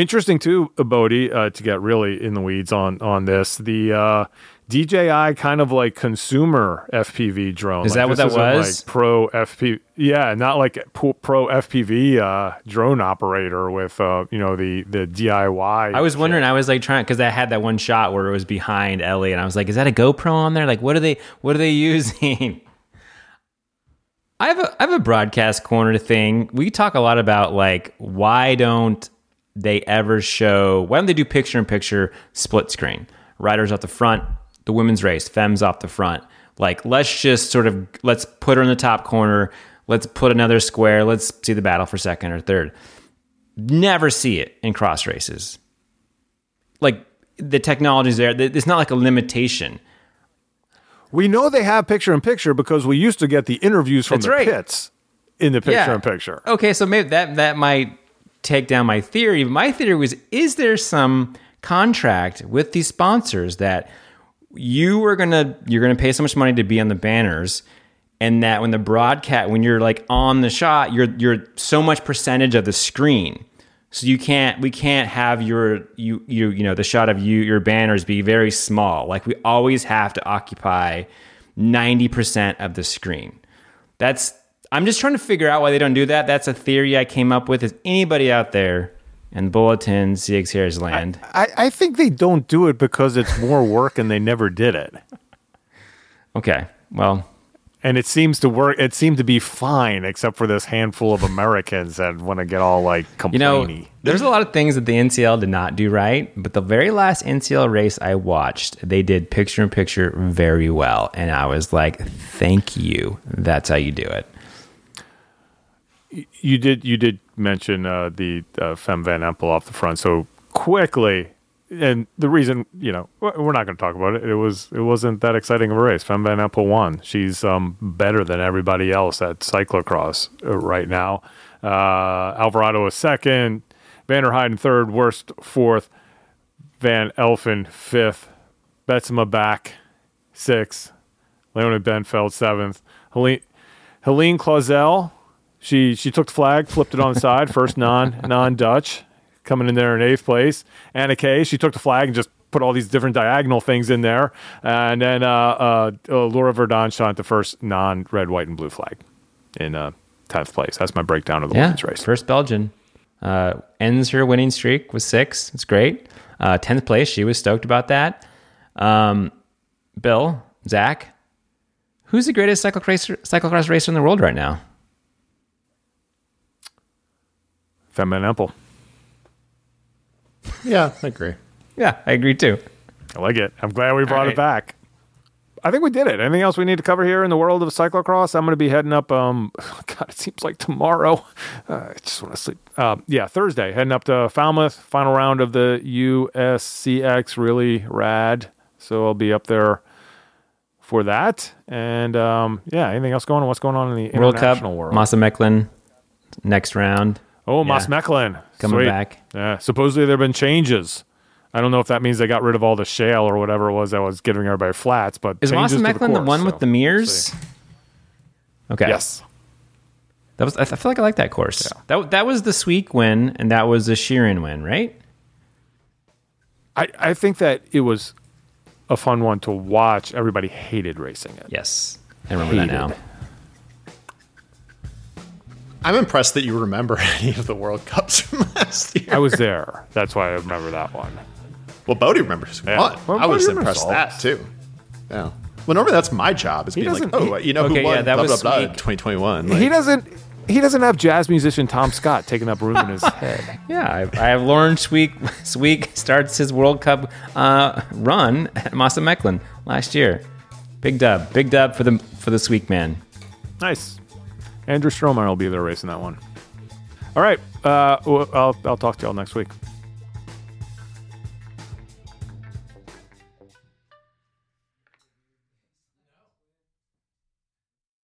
Interesting too, Bodie, uh, to get really in the weeds on on this. The uh, DJI kind of like consumer FPV drone.
Is
Like,
that what that was?
Like pro FPV, yeah, not like pro pro FPV uh, drone operator with uh, you know the the DIY.
I was wondering. I was like trying because I had that one shot where it was behind Eli, and I was like, "Is that a GoPro on there? Like, what are they? What are they using?" I have a I have a broadcast corner thing. We talk a lot about like why don't they ever show? Why don't they do picture in picture split screen? Riders off the front, the women's race, femmes off the front. Like, let's just sort of let's put her in the top corner. Let's put another square. Let's see the battle for second or third. Never see it in cross races like the technology's there. It's not like a limitation.
We know they have picture in picture because we used to get the interviews from
That's
the
right.
pits in the picture
Yeah.
in picture.
Okay, so maybe that that might take down my theory. My theory was: is there some contract with these sponsors that you are gonna you're gonna pay so much money to be on the banners, and that when the broadcast when you're like on the shot, you're you're so much percentage of the screen. So you can't we can't have your you you you know the shot of you your banners be very small. Like we always have to occupy 90% of the screen. That's I'm just trying to figure out why they don't do that. That's a theory I came up with. Is anybody out there in Bulletin CXHAIRS land?
I, I think they don't do it because it's more work and they never did it.
Okay. Well,
And it seems to work. It seemed to be fine, except for this handful of Americans that want to get all like
you know, there's a lot of things that the NCL did not do right, but the very last NCL race I watched, they did picture in picture very well. And I was like, thank you. That's how you do it.
You did you did mention uh, the uh, Van Empel off the front so quickly, and the reason you know we're not going to talk about it. It was it wasn't that exciting of a race. Fem Van Empel won. She's um, better than everybody else at cyclocross uh, right now. Uh, Alvarado is second, Van der Heijden third, Worst fourth, Van Alphen fifth, Betsema back sixth, Leonie Bentveld seventh, Helene, Helene Clauzel she she took the flag, flipped it on the side, first non non Dutch, coming in there in eighth place. Anna Kay, she took the flag and just put all these different diagonal things in there, and then uh, uh, uh, Laura Verdonschot the first non red, white, and blue flag in uh, tenth place. That's my breakdown of the
Yeah.
women's race.
First Belgian. Uh, ends her winning streak with six. It's great. Uh, 10th place. She was stoked about that. Um, Bill, Zach, who's the greatest cyclocross, cyclocross racer in the world right now?
Fem Apple.
Yeah, I agree.
Yeah, I agree too.
I like it. I'm glad we brought
right.
it back. I think we did it. Anything else we need to cover here in the world of cyclocross? I'm going to be heading up. Um, God, it seems like tomorrow. Uh, I just want to sleep. Uh, yeah, Thursday, heading up to Falmouth. Final round of the USCX. Really rad. So I'll be up there for that. And um, yeah, anything else going on? What's going on in the
World Cup,
international world?
Maasmechelen, next round.
Oh, Moss
yeah.
Mecklin
Coming
Sweet.
back.
Yeah, supposedly there have been changes. I don't know if that means they got rid of all the shale or whatever it was that was giving everybody flats. But
Is
to
Mecklin the,
course,
one
so
with the mirrors? Okay.
Yes.
That was. I feel like I like that course. That that was the Sweeck win, and that was the Sheeran win, right?
I, I think that it was a fun one to watch. Everybody hated racing it.
Yes, I remember that now.
Hated.
I'm impressed that you remember any of the World Cups from last year.
I was there. That's why I remember that one.
Well, Bodie remembers who
Yeah.
won.
Well,
I was impressed
all.
that too. Yeah. Well, normally that's my job is being like,
doesn't-
oh, you know
Okay,
who won?
yeah, that
blah,
was
blah, blah,
Sweeck.
2021.
he doesn't. He doesn't have jazz musician Tom Scott taking up room in his head.
Yeah, I, I have Lauren Sweeck. Sweeck starts his World Cup uh, run at Maasmechelen last year. Big dub, big dub for the for the Sweeck man.
Nice. Andrew Strohmeyer will be there racing that one. All right. Uh, I'll I'll talk to y'all next week.